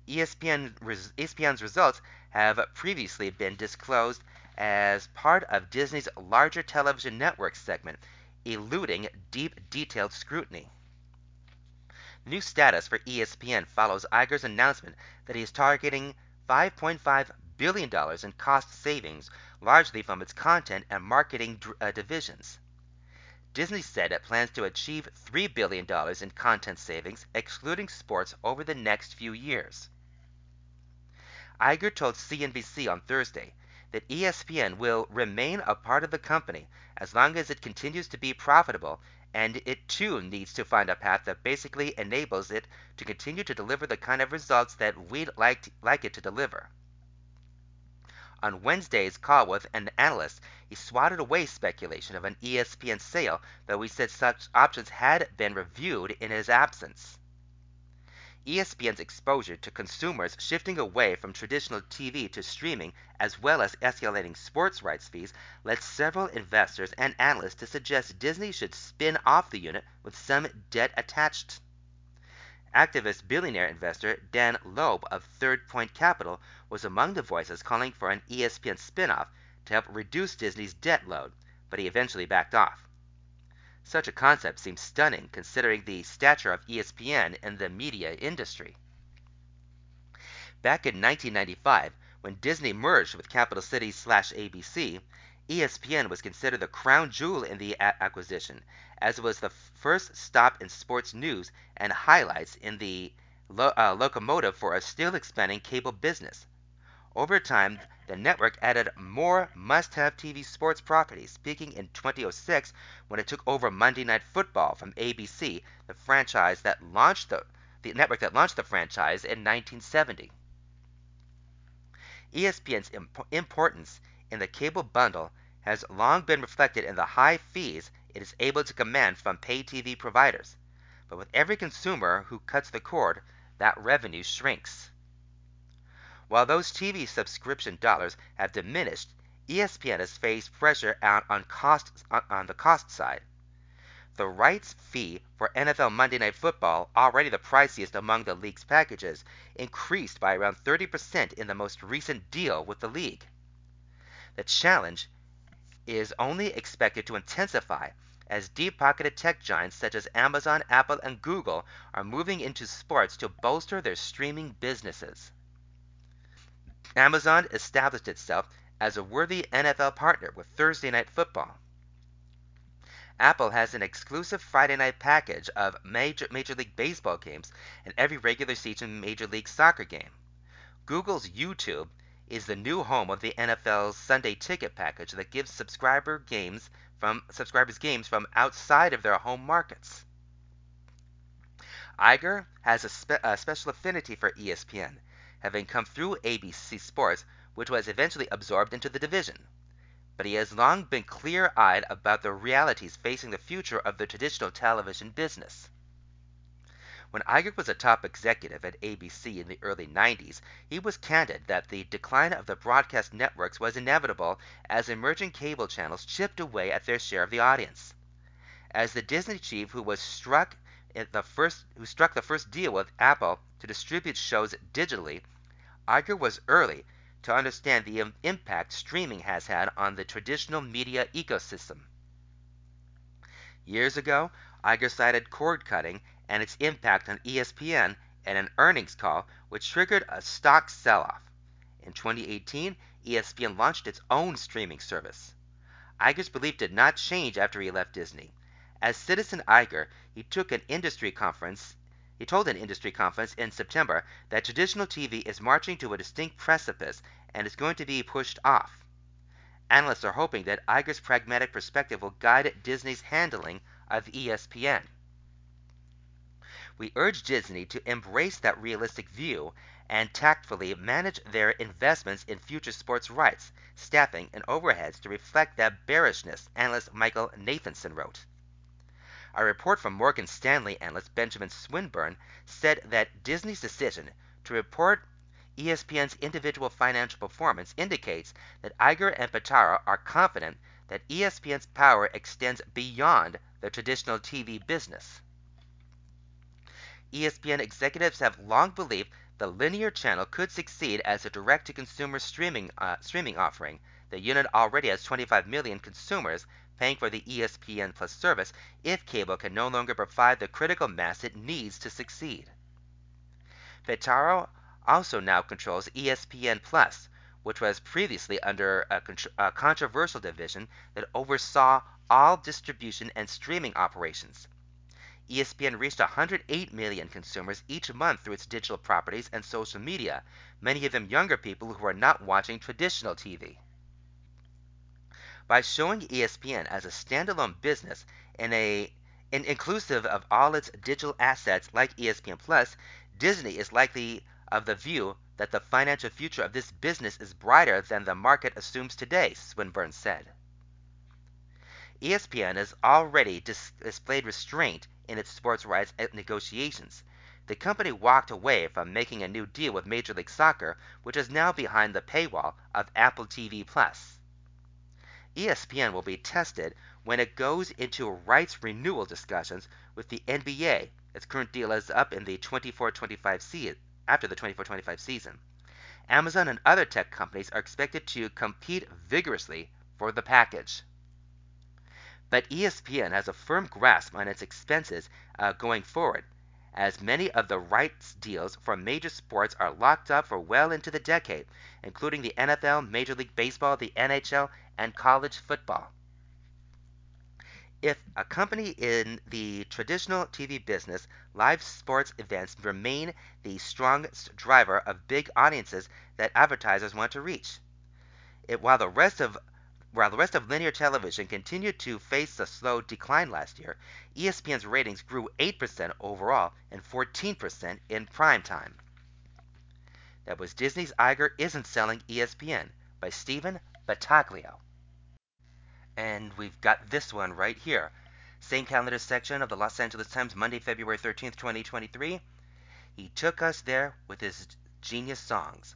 ESPN, ESPN's results have previously been disclosed as part of Disney's larger television network segment, eluding deep, detailed scrutiny. New status for ESPN follows Iger's announcement that he is targeting $5.5 billion in cost savings, largely from its content and marketing uh, divisions. Disney said it plans to achieve $3 billion in content savings, excluding sports, over the next few years. Iger told CNBC on Thursday that ESPN will remain a part of the company as long as it continues to be profitable, and it too needs to find a path that basically enables it to continue to deliver the kind of results that we'd like, to, like it to deliver. On Wednesday's call with an analyst, he swatted away speculation of an ESPN sale, though he said such options had been reviewed in his absence. ESPN's exposure to consumers shifting away from traditional TV to streaming, as well as escalating sports rights fees, led several investors and analysts to suggest Disney should spin off the unit with some debt attached. Activist billionaire investor Dan Loeb of Third Point Capital was among the voices calling for an ESPN spinoff to help reduce Disney's debt load, but he eventually backed off. Such a concept seems stunning considering the stature of ESPN in the media industry. Back in 1995, when Disney merged with Capital Cities slash ABC, ESPN was considered the crown jewel in the acquisition, as it was the first stop in sports news and highlights in the lo- uh, locomotive for a still expanding cable business. Over time, the network added more must-have TV sports properties, peaking in 2006 when it took over Monday Night Football from ABC, the franchise that launched the, the network that launched the franchise in 1970. ESPN's imp- importance in the cable bundle has long been reflected in the high fees it is able to command from pay TV providers. But with every consumer who cuts the cord, that revenue shrinks. While those TV subscription dollars have diminished, ESPN has faced pressure on, on, cost, on, on the cost side. The rights fee for NFL Monday Night Football, already the priciest among the league's packages, increased by around 30% in the most recent deal with the league. The challenge is only expected to intensify as deep pocketed tech giants such as Amazon, Apple, and Google are moving into sports to bolster their streaming businesses. Amazon established itself as a worthy NFL partner with Thursday Night Football. Apple has an exclusive Friday night package of Major, Major League Baseball games and every regular season Major League Soccer game. Google's YouTube is the new home of the NFL's Sunday Ticket package that gives subscriber games from subscribers games from outside of their home markets. Iger has a, spe- a special affinity for ESPN having come through ABC Sports, which was eventually absorbed into the division. But he has long been clear eyed about the realities facing the future of the traditional television business. When Iger was a top executive at ABC in the early 90s, he was candid that the decline of the broadcast networks was inevitable as emerging cable channels chipped away at their share of the audience. As the Disney chief who was struck the first who struck the first deal with Apple to distribute shows digitally, Iger was early to understand the impact streaming has had on the traditional media ecosystem. Years ago, Iger cited cord cutting and its impact on ESPN in an earnings call, which triggered a stock sell off. In 2018, ESPN launched its own streaming service. Iger's belief did not change after he left Disney. As Citizen Iger, he took an industry conference he told an industry conference in September that traditional TV is marching to a distinct precipice and is going to be pushed off. Analysts are hoping that Iger's pragmatic perspective will guide Disney's handling of ESPN. We urge Disney to embrace that realistic view and tactfully manage their investments in future sports rights, staffing, and overheads to reflect that bearishness, analyst Michael Nathanson wrote. A report from Morgan Stanley analyst Benjamin Swinburne said that Disney's decision to report ESPN's individual financial performance indicates that Iger and Pitaro are confident that ESPN's power extends beyond the traditional TV business. ESPN executives have long believed the linear channel could succeed as a direct-to-consumer streaming uh, streaming offering. The unit already has 25 million consumers paying for the ESPN Plus service if cable can no longer provide the critical mass it needs to succeed. Viterbo also now controls ESPN Plus, which was previously under a, a controversial division that oversaw all distribution and streaming operations. ESPN reached 108 million consumers each month through its digital properties and social media, many of them younger people who are not watching traditional TV. By showing ESPN as a standalone business and a inclusive of all its digital assets like ESPN Plus, Disney is likely of the view that the financial future of this business is brighter than the market assumes today, Swinburne said. ESPN has already dis- displayed restraint in its sports rights negotiations. The company walked away from making a new deal with Major League Soccer, which is now behind the paywall of Apple TV Plus. ESPN will be tested when it goes into rights renewal discussions with the NBA. Its current deal is up in the 24-25 season after the 24-25 season. Amazon and other tech companies are expected to compete vigorously for the package. But ESPN has a firm grasp on its expenses uh, going forward, as many of the rights deals for major sports are locked up for well into the decade, including the NFL, Major League Baseball, the NHL, and college football. If a company in the traditional TV business, live sports events remain the strongest driver of big audiences that advertisers want to reach. It, while the rest of while the rest of linear television continued to face a slow decline last year, ESPN's ratings grew 8% overall and 14% in prime time. That was Disney's Iger Isn't Selling ESPN by Stephen Battaglio. And we've got this one right here. Same calendar section of the Los Angeles Times, Monday, February 13th, 2023. He took us there with his genius songs.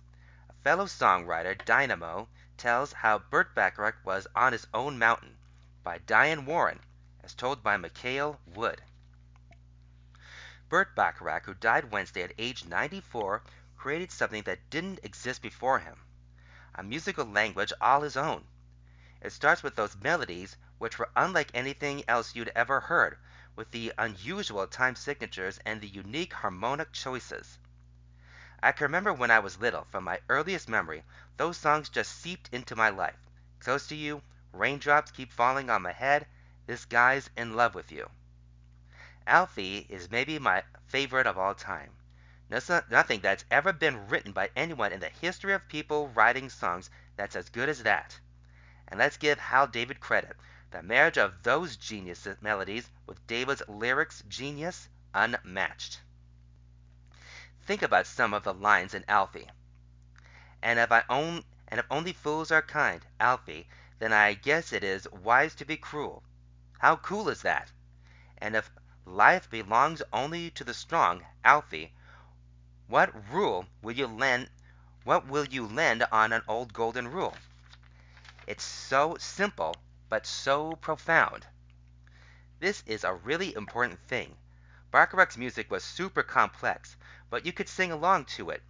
A fellow songwriter, Dynamo, tells how Burt Bacharach was on his own mountain by Diane Warren, as told by Mikael Wood. Burt Bacharach, who died Wednesday at age 94, created something that didn't exist before him a musical language all his own. It starts with those melodies which were unlike anything else you'd ever heard, with the unusual time signatures and the unique harmonic choices. I can remember when I was little, from my earliest memory, those songs just seeped into my life. Close to you, raindrops keep falling on my head, this guy's in love with you. Alfie is maybe my favorite of all time. Nothing that's ever been written by anyone in the history of people writing songs that's as good as that. And let's give Hal David credit. The marriage of those genius melodies with David's lyrics genius unmatched. Think about some of the lines in Alfie. And if I own and if only fools are kind, Alfie, then I guess it is wise to be cruel. How cool is that? And if life belongs only to the strong, Alfie, what rule will you lend what will you lend on an old golden rule? It's so simple, but so profound. This is a really important thing. Bacharach's music was super complex, but you could sing along to it.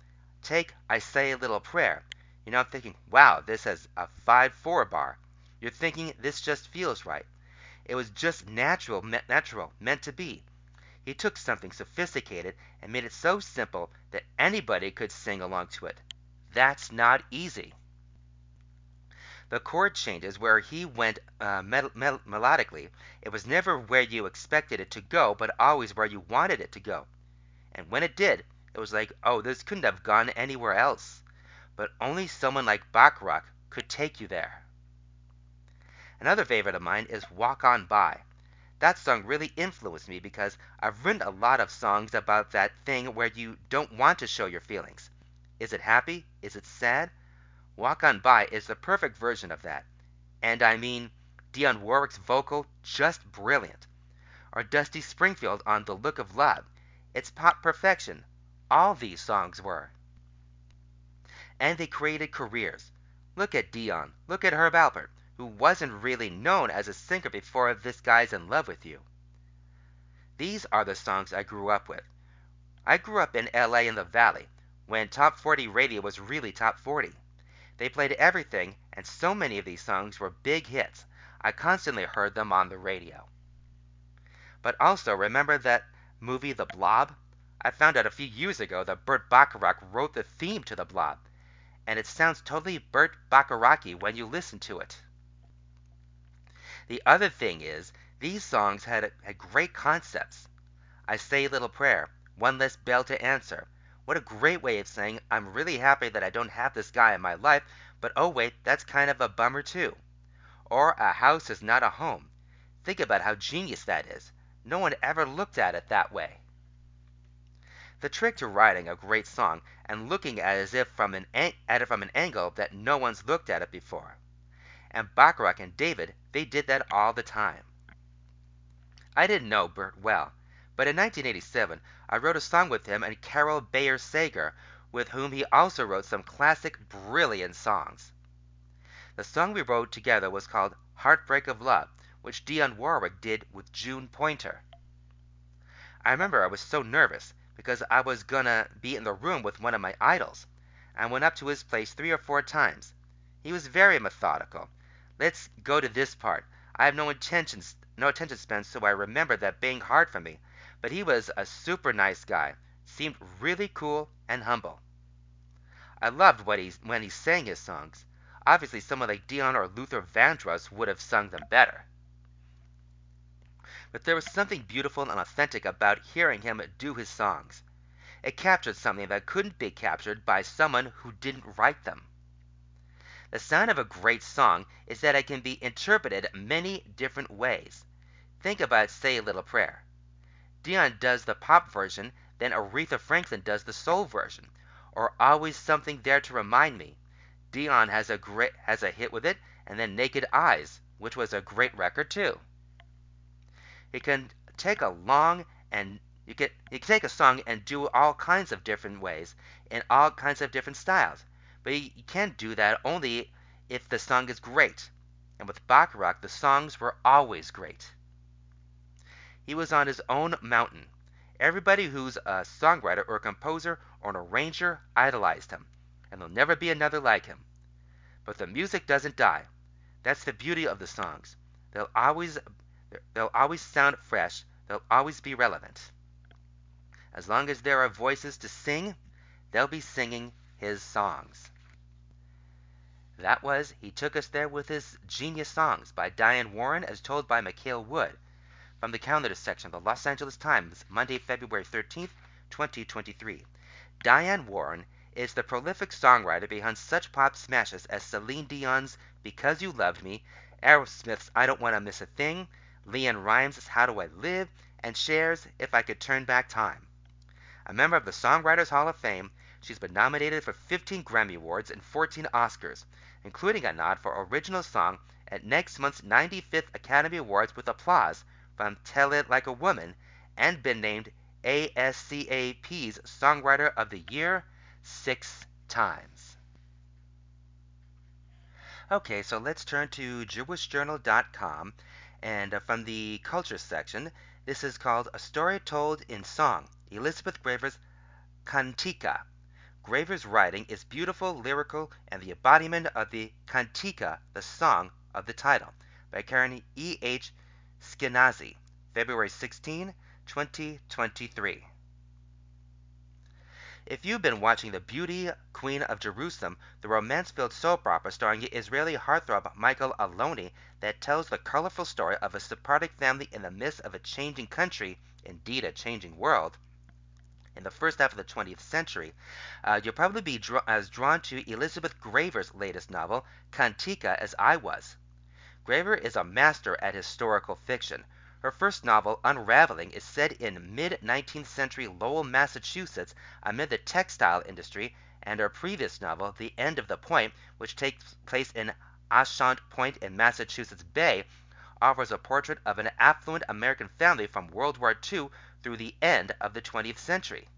Take I Say a Little Prayer. You're not thinking, wow, this has a 5 4 bar. You're thinking, this just feels right. It was just natural, natural, meant to be. He took something sophisticated and made it so simple that anybody could sing along to it. That's not easy. The chord changes where he went uh, mel- mel- melodically. It was never where you expected it to go, but always where you wanted it to go. And when it did, it was like, oh, this couldn't have gone anywhere else. But only someone like Bacharach could take you there. Another favorite of mine is Walk On By. That song really influenced me because I've written a lot of songs about that thing where you don't want to show your feelings. Is it happy? Is it sad? Walk On By is the perfect version of that. And I mean, Dionne Warwick's vocal, just brilliant. Or Dusty Springfield on The Look of Love. It's pop perfection. All these songs were. And they created careers. Look at Dionne, Look at Herb Alpert. who wasn't really known as a singer before This Guy's in Love with You. These are the songs I grew up with. I grew up in LA in the Valley, when Top 40 radio was really Top 40. They played everything, and so many of these songs were big hits. I constantly heard them on the radio. But also, remember that movie The Blob? I found out a few years ago that Burt Bacharach wrote the theme to The Blob, and it sounds totally Burt Bacharach when you listen to it. The other thing is, these songs had, had great concepts. I Say a Little Prayer, One Less Bell to Answer. What a great way of saying, I'm really happy that I don't have this guy in my life, but oh wait, that's kind of a bummer too. Or A House is Not a Home. Think about how genius that is. No one ever looked at it that way. The trick to writing a great song and looking at it as if from an at it from an angle that no one's looked at it before. And Bacharach and David, they did that all the time. I didn't know Burt well, but in 1987 I wrote a song with him and Carol Bayer Sager, with whom he also wrote some classic, brilliant songs. The song we wrote together was called Heartbreak of Love, which Dionne Warwick did with June Pointer. I remember I was so nervous because I was gonna be in the room with one of my idols. I went up to his place three or four times. He was very methodical. Let's go to this part. I have no intentions, no attention span, so I remember that being hard for me. But he was a super nice guy. Seemed really cool and humble. I loved what he, when he sang his songs. Obviously, someone like Dionne or Luther Vandross would have sung them better but there was something beautiful and authentic about hearing him do his songs. It captured something that couldn't be captured by someone who didn't write them. The sign of a great song is that it can be interpreted many different ways. Think about Say a Little Prayer. Dionne does the pop version, then Aretha Franklin does the soul version. Or Always Something There to Remind Me. Dionne has a great has a hit with it, and then Naked Eyes, which was a great record too. It can take a long and you can you can take a song and do all kinds of different ways in all kinds of different styles. But you, you can't do that only if the song is great. And with Bacharach, the songs were always great. He was on his own mountain. Everybody who's a songwriter or a composer or an arranger idolized him, and there'll never be another like him. But the music doesn't die. That's the beauty of the songs. They'll always They'll always sound fresh. They'll always be relevant. As long as there are voices to sing, they'll be singing his songs. That was He Took Us There with His Genius Songs by Diane Warren as told by Mikael Wood from the calendar section of the Los Angeles Times, Monday, February 13th, 2023. Diane Warren is the prolific songwriter behind such pop smashes as Celine Dion's Because You Loved Me, Aerosmith's I Don't Want to Miss a Thing, LeAnn Rimes' How Do I Live, and Cher's If I Could Turn Back Time. A member of the Songwriters Hall of Fame, she's been nominated for 15 Grammy Awards and 14 Oscars, including a nod for Original Song at next month's 95th Academy Awards with applause from Tell It Like a Woman, and been named ASCAP's Songwriter of the Year six times. Okay, so let's turn to JewishJournal.com and uh, from the culture section, this is called A Story Told in Song Elizabeth Graver's Kantika. Graver's writing is beautiful, lyrical, and the embodiment of the Kantika, the song of the title, by Karen E. H. Skinazi, February 16, 2023. If you've been watching The Beauty Queen of Jerusalem, the romance-filled soap opera starring the Israeli heartthrob Michael Aloni that tells the colorful story of a Sephardic family in the midst of a changing country, indeed a changing world, in the first half of the 20th century, uh, you'll probably be as drawn to Elizabeth Graver's latest novel, Kantika, as I was. Graver is a master at historical fiction. Her first novel, Unraveling, is set in mid 19th century Lowell, Massachusetts, amid the textile industry, and her previous novel, The End of the Point, which takes place in Ashaunt Point in Massachusetts Bay, offers a portrait of an affluent American family from World War II through the end of the 20th century.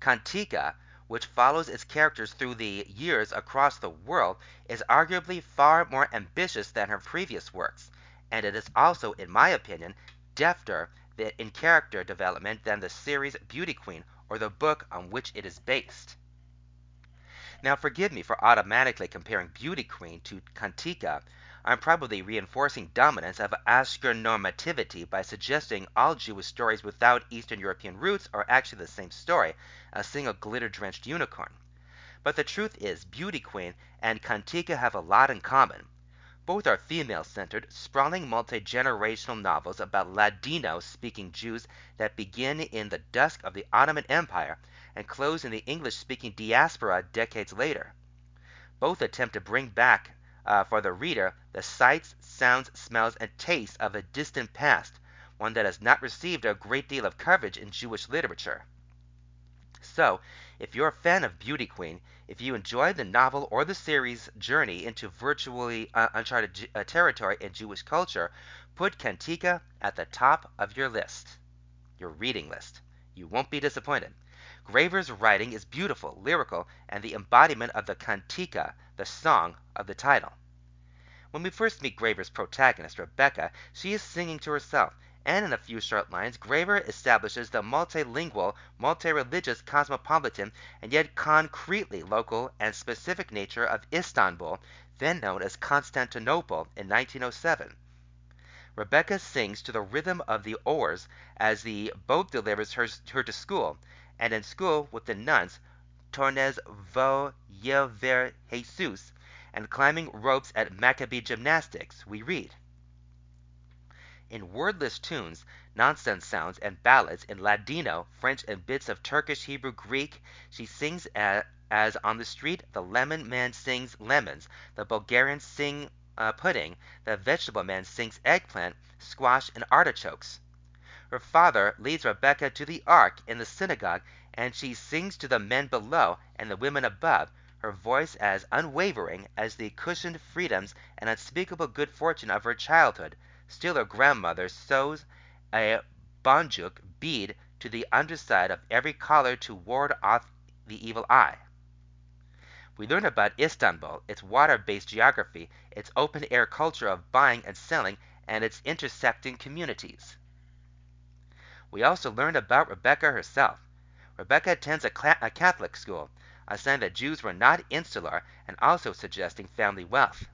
Kantika which follows its characters through the years across the world, is arguably far more ambitious than her previous works, and it is also, in my opinion, defter in character development than the series Beauty Queen or the book on which it is based. Now, forgive me for automatically comparing Beauty Queen to Kantika. I'm probably reinforcing dominance of Ashkenormativity by suggesting all Jewish stories without Eastern European roots are actually the same story, a single glitter-drenched unicorn. But the truth is, Beauty Queen and Kantika have a lot in common. Both are female-centered, sprawling multi-generational novels about Ladino-speaking Jews that begin in the dusk of the Ottoman Empire and close in the English-speaking diaspora decades later. Both attempt to bring back uh, for the reader the sights, sounds, smells, and tastes of a distant past, one that has not received a great deal of coverage in Jewish literature. So, if you're a fan of Beauty Queen, if you enjoyed the novel or the series' journey into virtually uh, uncharted uh, territory in Jewish culture, put Kantika at the top of your list, your reading list. You won't be disappointed. Graver's writing is beautiful, lyrical, and the embodiment of the Kantika, the song of the title. When we first meet Graver's protagonist, Rebecca, she is singing to herself, and in a few short lines, Graver establishes the multilingual, multi-religious, cosmopolitan, and yet concretely local and specific nature of Istanbul, then known as Constantinople, in 1907. Rebecca sings to the rhythm of the oars as the boat delivers her, her to school, and in school with the nuns, Tornes vo ver Jesus, and climbing ropes at Maccabee gymnastics, we read. In wordless tunes, nonsense sounds, and ballads in Ladino, French, and bits of Turkish, Hebrew, Greek, she sings as, on the street the lemon man sings lemons, the Bulgarians sing uh, pudding, the vegetable man sings eggplant, squash, and artichokes. Her father leads Rebecca to the ark in the synagogue, and she sings to the men below and the women above, her voice as unwavering as the cushioned freedoms and unspeakable good fortune of her childhood. Still her grandmother sews a bonjuk bead to the underside of every collar to ward off the evil eye. We learn about Istanbul, its water-based geography, its open-air culture of buying and selling, and its intersecting communities. We also learned about Rebecca herself. Rebecca attends a, a Catholic school, a sign that Jews were not insular and also suggesting family wealth.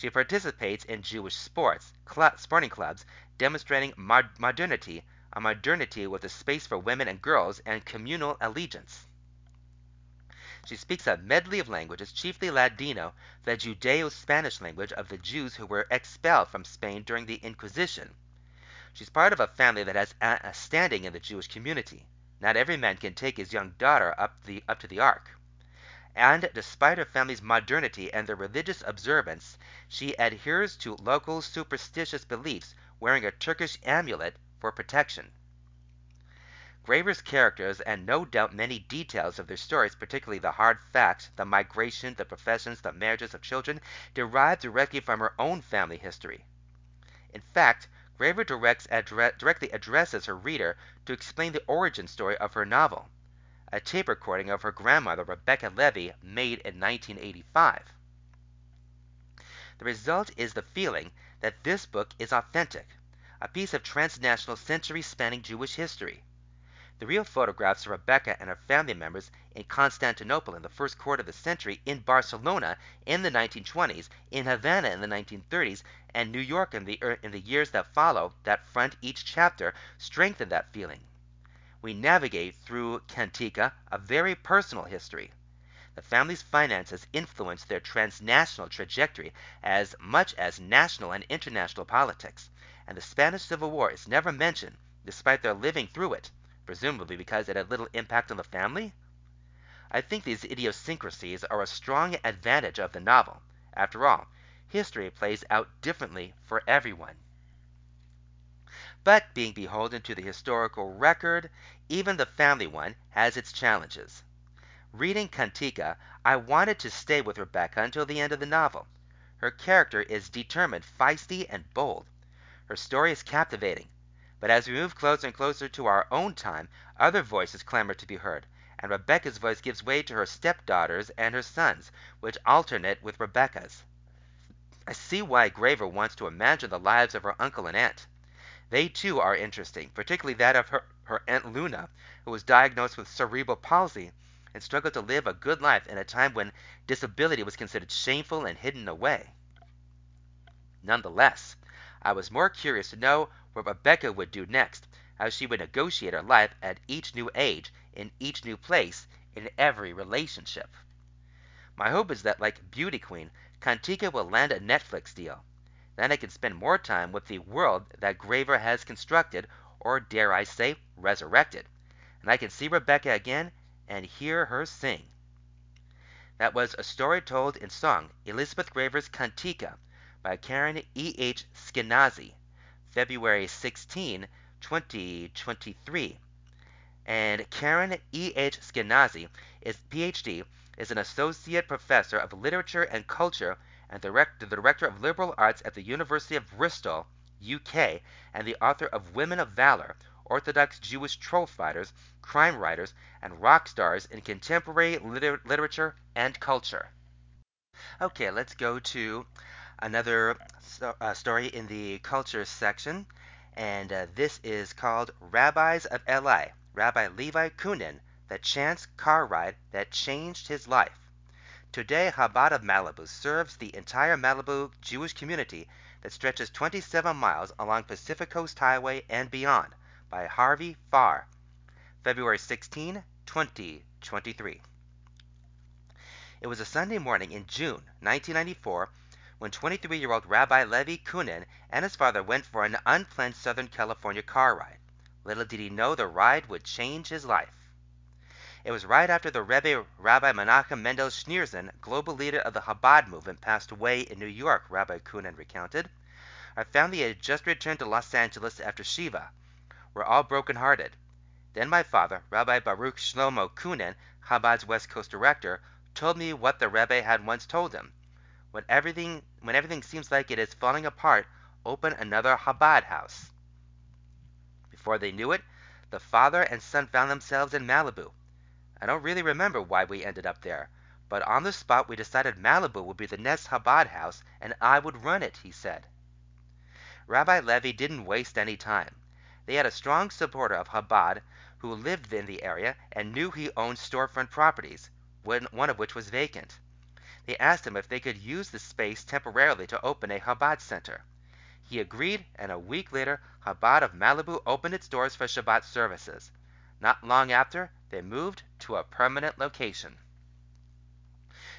She participates in Jewish sports, sporting clubs, demonstrating mod- modernity, a modernity with a space for women and girls, and communal allegiance. She speaks a medley of languages, chiefly Ladino, the Judeo Spanish language of the Jews who were expelled from Spain during the Inquisition. She's part of a family that has a standing in the Jewish community. Not every man can take his young daughter up, the, up to the ark. And despite her family's modernity and their religious observance, she adheres to local superstitious beliefs, wearing a Turkish amulet for protection. Graver's characters, and no doubt many details of their stories, particularly the hard facts, the migration, the professions, the marriages of children, derive directly from her own family history. In fact, Graver directs addre- directly addresses her reader to explain the origin story of her novel, a tape recording of her grandmother, Rebecca Levy, made in 1985. The result is the feeling that this book is authentic, a piece of transnational century spanning Jewish history. The real photographs of Rebecca and her family members in Constantinople in the first quarter of the century, in Barcelona in the 1920s, in Havana in the 1930s, and New York in the, in the years that follow that front each chapter strengthen that feeling. We navigate through Kantika, a very personal history. The family's finances influence their transnational trajectory as much as national and international politics, and the Spanish Civil War is never mentioned, despite their living through it presumably because it had little impact on the family? I think these idiosyncrasies are a strong advantage of the novel. After all, history plays out differently for everyone. But being beholden to the historical record, even the family one, has its challenges. Reading Kantika, I wanted to stay with Rebecca until the end of the novel. Her character is determined, feisty, and bold. Her story is captivating. But as we move closer and closer to our own time, other voices clamor to be heard, and Rebecca's voice gives way to her stepdaughters and her sons, which alternate with Rebecca's. I see why Graver wants to imagine the lives of her uncle and aunt. They, too, are interesting, particularly that of her, Aunt Luna, who was diagnosed with cerebral palsy and struggled to live a good life in a time when disability was considered shameful and hidden away. Nonetheless, I was more curious to know what Rebecca would do next, how she would negotiate her life at each new age, in each new place, in every relationship. My hope is that, like Beauty Queen, Kantika will land a Netflix deal. Then I can spend more time with the world that Graver has constructed, or dare I say, resurrected. And I can see Rebecca again and hear her sing. That was a story told in song, Elizabeth Graver's "Kantika," by Karen E. H. Skinazi, February 16, 2023. And Karen E. H. Skinazi is PhD, is an associate professor of literature and culture and the director of liberal arts at the University of Bristol, UK, and the author of Women of Valor, Orthodox Jewish troll fighters, crime writers, and rock stars in contemporary liter- literature and culture. Okay, let's go to another so, uh, story in the culture section, and uh, this is called Rabbis of LA, Rabbi Levi Cunin, the chance car ride that changed his life. Today, Chabad of Malibu serves the entire Malibu Jewish community that stretches 27 miles along Pacific Coast Highway and beyond, by Harvey Farr, February 16, 2023. It was a Sunday morning in June 1994 when 23 year old Rabbi Levi Cunin and his father went for an unplanned Southern California car ride. Little did he know the ride would change his life. It was right after the Rebbe Rabbi Menachem Mendel Schneerson, global leader of the Chabad movement, passed away in New York, Rabbi Cunin recounted. Found he had just returned to Los Angeles after Shiva. We're all broken-hearted. Then my father, Rabbi Baruch Shlomo Cunin, Chabad's West Coast director, told me what the Rebbe had once told him. When everything, when everything seems like it is falling apart, open another Chabad house. Before they knew it, the father and son found themselves in Malibu. I don't really remember why we ended up there, but on the spot we decided Malibu would be the next Chabad house and I would run it, he said. Rabbi Levi didn't waste any time. They had a strong supporter of Chabad who lived in the area and knew he owned storefront properties, one of which was vacant. They asked him if they could use the space temporarily to open a Chabad center. He agreed, and a week later Chabad of Malibu opened its doors for Shabbat services. Not long after, they moved to a permanent location.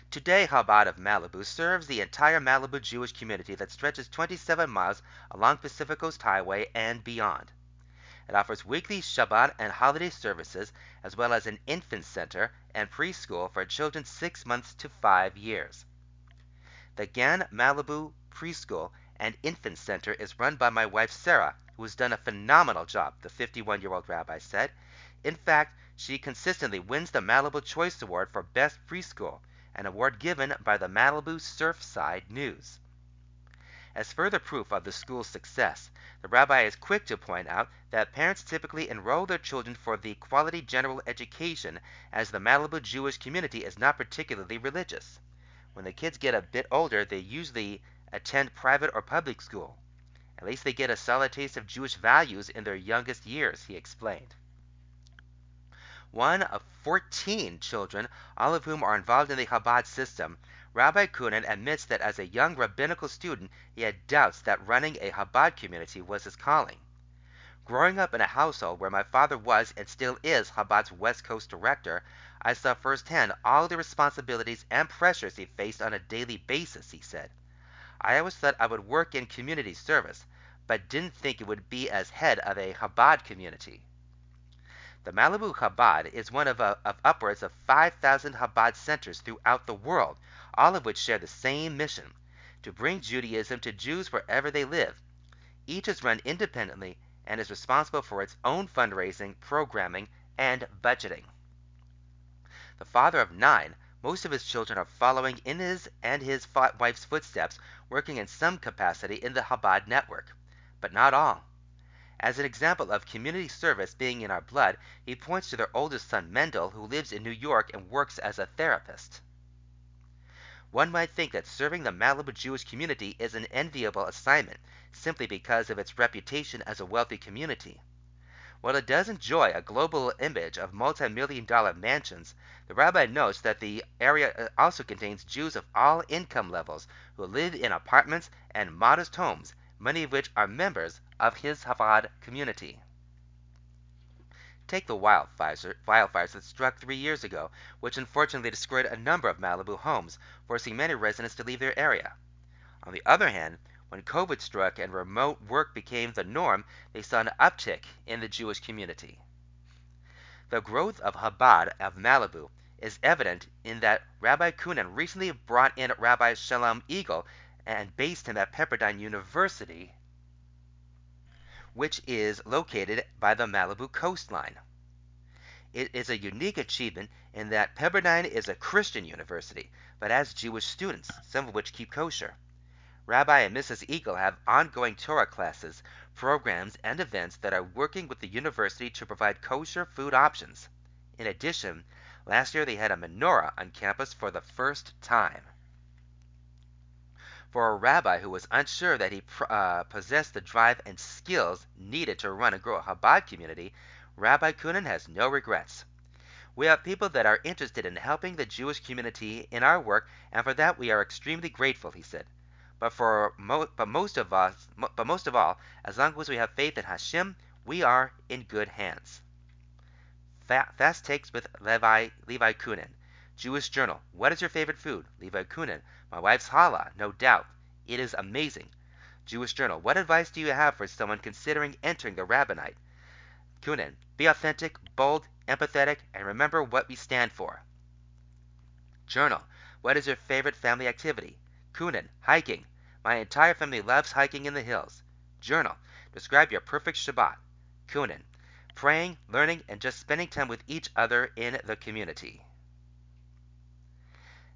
Today, Chabad of Malibu serves the entire Malibu Jewish community that stretches 27 miles along Pacific Coast Highway and beyond. It offers weekly Shabbat and holiday services, as well as an infant center and preschool for children 6 months to 5 years. The Gan Malibu Preschool and Infant Center is run by my wife Sarah, who has done a phenomenal job, the 51 year old rabbi said. In fact, she consistently wins the Malibu Choice Award for Best Preschool, an award given by the Malibu Surfside News. As further proof of the school's success, the rabbi is quick to point out that parents typically enroll their children for the quality general education as the Malibu Jewish community is not particularly religious. When the kids get a bit older, they usually attend private or public school. At least they get a solid taste of Jewish values in their youngest years, he explained one of 14 children, all of whom are involved in the Chabad system, Rabbi Cunin admits that as a young rabbinical student, he had doubts that running a Chabad community was his calling. Growing up in a household where my father was and still is Chabad's West Coast director, I saw firsthand all the responsibilities and pressures he faced on a daily basis, he said. I always thought I would work in community service, but didn't think it would be as head of a Chabad community. The Malibu Chabad is one of, uh, of upwards of 5,000 Chabad centers throughout the world, all of which share the same mission to bring Judaism to Jews wherever they live. Each is run independently and is responsible for its own fundraising, programming, and budgeting. The father of nine, most of his children are following in his and his wife's footsteps, working in some capacity in the Chabad network, but not all. As an example of community service being in our blood, he points to their oldest son, Mendel, who lives in New York and works as a therapist. One might think that serving the Malibu Jewish community is an enviable assignment, simply because of its reputation as a wealthy community. While it does enjoy a global image of multi-million dollar mansions, the rabbi notes that the area uh, also contains Jews of all income levels who live in apartments and modest homes, many of which are members of his Chabad community. Take the wildfires, that struck three years ago, which unfortunately destroyed a number of Malibu homes, forcing many residents to leave their area. On the other hand, when COVID struck and remote work became the norm, they saw an uptick in the Jewish community. The growth of Chabad of Malibu is evident in that Rabbi Cunin recently brought in Rabbi Shalom Eagle and based him at Pepperdine University, which is located by the Malibu coastline. It is a unique achievement in that Pepperdine is a Christian university, but has Jewish students, some of which keep kosher. Rabbi and Mrs. Eagle have ongoing Torah classes, programs, and events that are working with the university to provide kosher food options. In addition, last year they had a menorah on campus for the first time. For a rabbi who was unsure that he uh, possessed the drive and skills needed to run and grow a Chabad community, Rabbi Cunin has no regrets. We have people that are interested in helping the Jewish community in our work, and for that we are extremely grateful, he said. But for mo- but most of us, mo- but most of all, as long as we have faith in Hashem, we are in good hands. Fa- fast takes with Levi Levi Cunin. Jewish Journal. What is your favorite food? Levi Cunin. My wife's challah, no doubt. It is amazing. Jewish Journal. What advice do you have for someone considering entering the rabbinate? Cunin. Be authentic, bold, empathetic, and remember what we stand for. Journal. What is your favorite family activity? Cunin. Hiking. My entire family loves hiking in the hills. Journal. Describe your perfect Shabbat. Cunin. Praying, learning, and just spending time with each other in the community.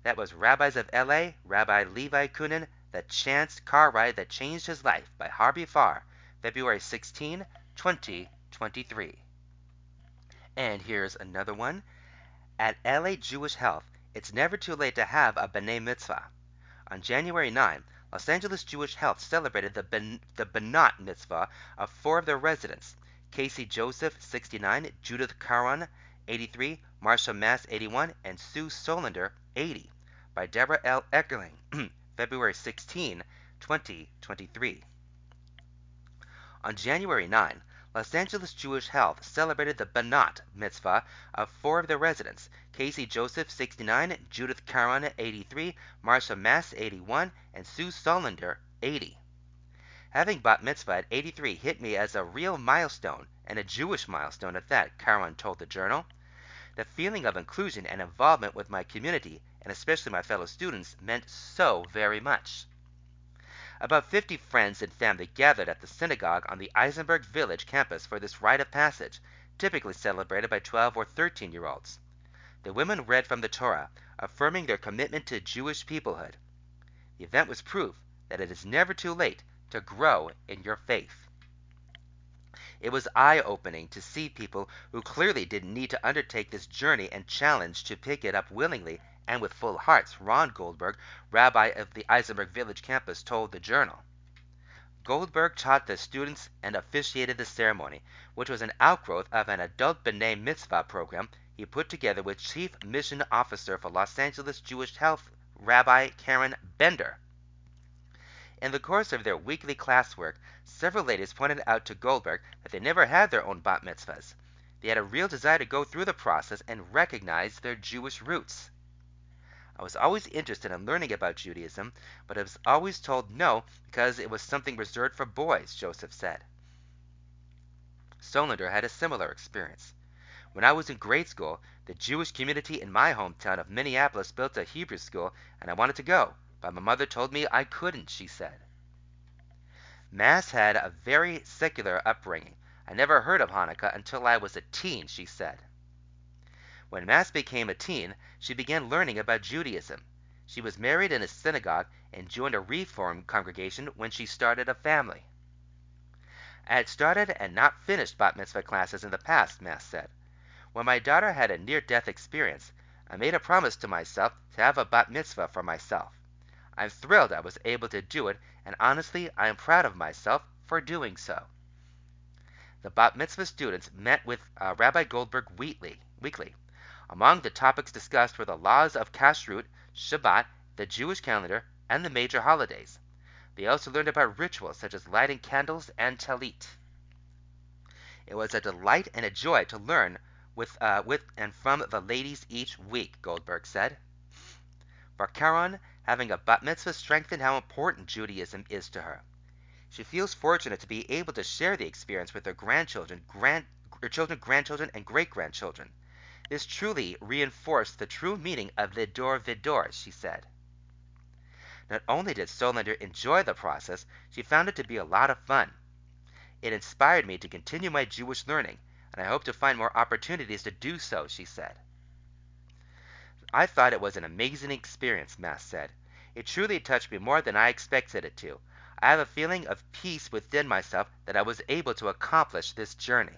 That was Rabbis of LA, Rabbi Levi Cunin, The Chance Car Ride That Changed His Life by Harvey Farr, February 16, 2023. And here's another one. At LA Jewish Health, it's never too late to have a B'nai Mitzvah. On January 9, Los Angeles Jewish Health celebrated the, ben, the Banat Mitzvah of four of their residents Casey Joseph, 69, Judith Caron, 83, Marsha Mass, 81, and Sue Solander, 80, by Deborah L. Eckerling, [CLEARS THROAT] February 16, 2023. On January 9, Los Angeles Jewish Health celebrated the Banat mitzvah of four of their residents Casey Joseph, 69, Judith Caron, 83, Marsha Mass, 81, and Sue Solander, 80. Having bat mitzvah at 83 hit me as a real milestone, and a Jewish milestone at that, Caron told the journal. The feeling of inclusion and involvement with my community, and especially my fellow students, meant so very much. About 50 friends and family gathered at the synagogue on the Eisenberg Village campus for this rite of passage, typically celebrated by 12 or 13 year olds. The women read from the Torah, affirming their commitment to Jewish peoplehood. The event was proof that it is never too late to grow in your faith. It was eye opening to see people who clearly didn't need to undertake this journey and challenge to pick it up willingly and with full hearts, Ron Goldberg, rabbi of the Eisenberg Village campus, told the Journal. Goldberg taught the students and officiated the ceremony, which was an outgrowth of an adult B'nai Mitzvah program he put together with Chief Mission Officer for Los Angeles Jewish Health, Rabbi Karen Bender. In the course of their weekly classwork, several ladies pointed out to Goldberg that they never had their own bat mitzvahs. They had a real desire to go through the process and recognize their Jewish roots. I was always interested in learning about Judaism, but I was always told no because it was something reserved for boys, Joseph said. Solander had a similar experience. When I was in grade school, the Jewish community in my hometown of Minneapolis built a Hebrew school, and I wanted to go, but my mother told me I couldn't, she said. Mass had a very secular upbringing. I never heard of Hanukkah until I was a teen, she said. When Mass became a teen, she began learning about Judaism. She was married in a synagogue and joined a Reform congregation when she started a family. I had started and not finished bat mitzvah classes in the past, Mass said. When my daughter had a near death experience, I made a promise to myself to have a bat mitzvah for myself. I'm thrilled I was able to do it, and honestly, I am proud of myself for doing so. The bat mitzvah students met with uh, Rabbi Goldberg weekly. Among the topics discussed were the laws of kashrut, Shabbat, the Jewish calendar, and the major holidays. They also learned about rituals such as lighting candles and talit. It was a delight and a joy to learn with, uh, with and from the ladies each week, Goldberg said. For Karen, having a bat mitzvah strengthened how important Judaism is to her. She feels fortunate to be able to share the experience with her grandchildren, grand, her children, grandchildren, and great grandchildren. This truly reinforced the true meaning of L'dor V'dor, she said. Not only did Solander enjoy the process, she found it to be a lot of fun. It inspired me to continue my Jewish learning, and I hope to find more opportunities to do so, she said. I thought it was an amazing experience, Mass said. It truly touched me more than I expected it to. I have a feeling of peace within myself that I was able to accomplish this journey.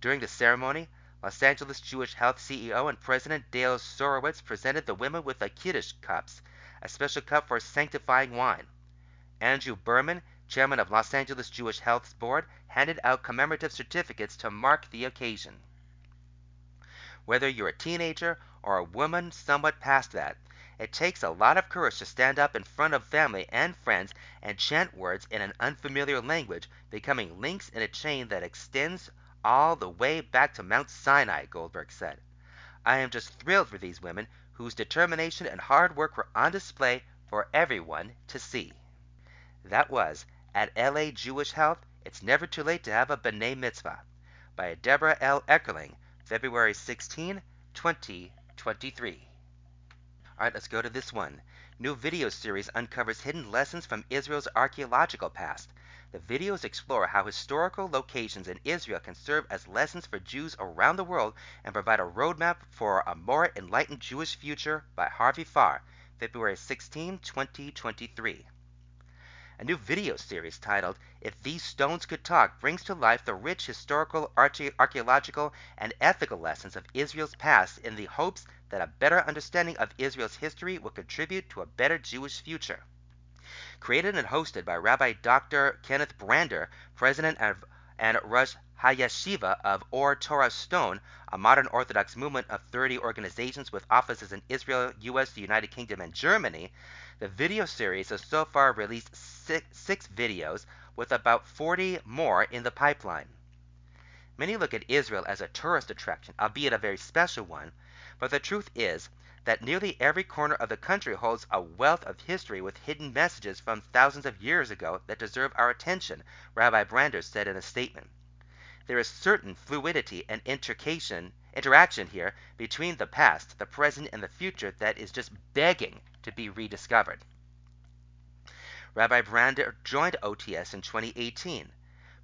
During the ceremony, Los Angeles Jewish Health CEO and President Dale Surowitz presented the women with a Kiddush cups, a special cup for sanctifying wine. Andrew Berman, chairman of Los Angeles Jewish Health's board, handed out commemorative certificates to mark the occasion. Whether you're a teenager or a woman somewhat past that, it takes a lot of courage to stand up in front of family and friends and chant words in an unfamiliar language, becoming links in a chain that extends all the way back to Mount Sinai, Goldberg said. I am just thrilled for these women whose determination and hard work were on display for everyone to see. That was At LA Jewish Health, It's Never Too Late to Have a B'nai Mitzvah by Deborah L. Eckerling, February 16, 2023. All right, let's go to this one. New video series uncovers hidden lessons from Israel's archaeological past. The videos explore how historical locations in Israel can serve as lessons for Jews around the world and provide a roadmap for a more enlightened Jewish future by Harvey Farr, February 16, 2023. A new video series titled If These Stones Could Talk brings to life the rich historical, archaeological, and ethical lessons of Israel's past in the hopes that a better understanding of Israel's history will contribute to a better Jewish future created and hosted by Rabbi Dr. Kenneth Brander, president of, and Rosh Hayeshiva of Ohr Torah Stone, a modern Orthodox movement of 30 organizations with offices in Israel, US, the United Kingdom, and Germany. The video series has so far released six, six videos, with about 40 more in the pipeline. Many look at Israel as a tourist attraction, albeit a very special one, but the truth is that nearly every corner of the country holds a wealth of history with hidden messages from thousands of years ago that deserve our attention, Rabbi Brander said in a statement. There is certain fluidity and intrication interaction here between the past, the present, and the future that is just begging to be rediscovered. Rabbi Brander joined OTS in 2018.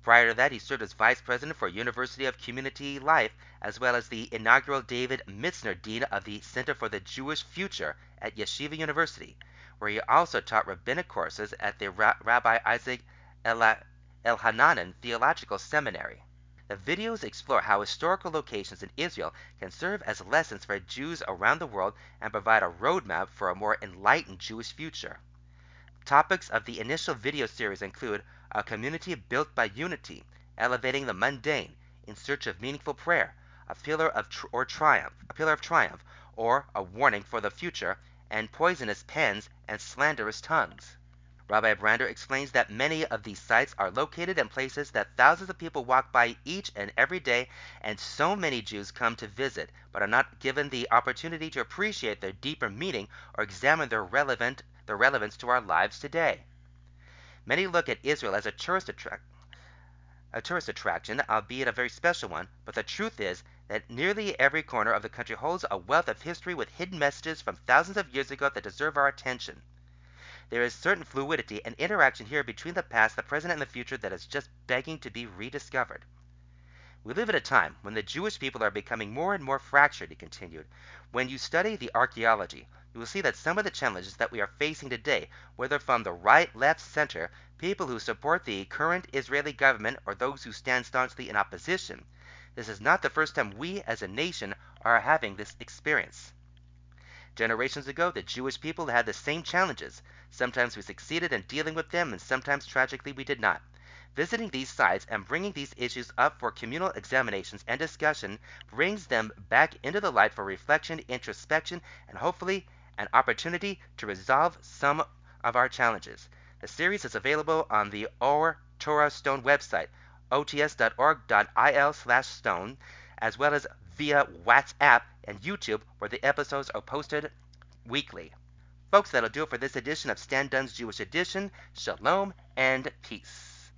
Prior to that, he served as vice president for University of Community Life, as well as the inaugural David Mitzner Dean of the Center for the Jewish Future at Yeshiva University, where he also taught rabbinic courses at the Rabbi Isaac Elchanan Theological Seminary. The videos explore how historical locations in Israel can serve as lessons for Jews around the world and provide a roadmap for a more enlightened Jewish future. Topics of the initial video series include a community built by unity, elevating the mundane in search of meaningful prayer, a pillar of tr- or triumph, a pillar of triumph, or a warning for the future, and poisonous pens and slanderous tongues. Rabbi Brander explains that many of these sites are located in places that thousands of people walk by each and every day, and so many Jews come to visit, but are not given the opportunity to appreciate their deeper meaning or examine their relevant their relevance to our lives today. Many look at Israel as a tourist attraction a tourist attraction, albeit a very special one, but the truth is that nearly every corner of the country holds a wealth of history with hidden messages from thousands of years ago that deserve our attention. There is certain fluidity and interaction here between the past, the present, and the future that is just begging to be rediscovered. We live at a time when the Jewish people are becoming more and more fractured, he continued. When you study the archaeology, you will see that some of the challenges that we are facing today, whether from the right, left, center, people who support the current Israeli government or those who stand staunchly in opposition. This is not the first time we as a nation are having this experience. Generations ago, the Jewish people had the same challenges. Sometimes we succeeded in dealing with them, and sometimes tragically we did not. Visiting these sites and bringing these issues up for communal examinations and discussion brings them back into the light for reflection, introspection, and hopefully an opportunity to resolve some of our challenges. The series is available on the Ohr Torah Stone website, ots.org.il/stone, as well as via WhatsApp and YouTube, where the episodes are posted weekly. Folks, that'll do it for this edition of Stan Dunn's Jewish Edition. Shalom and peace.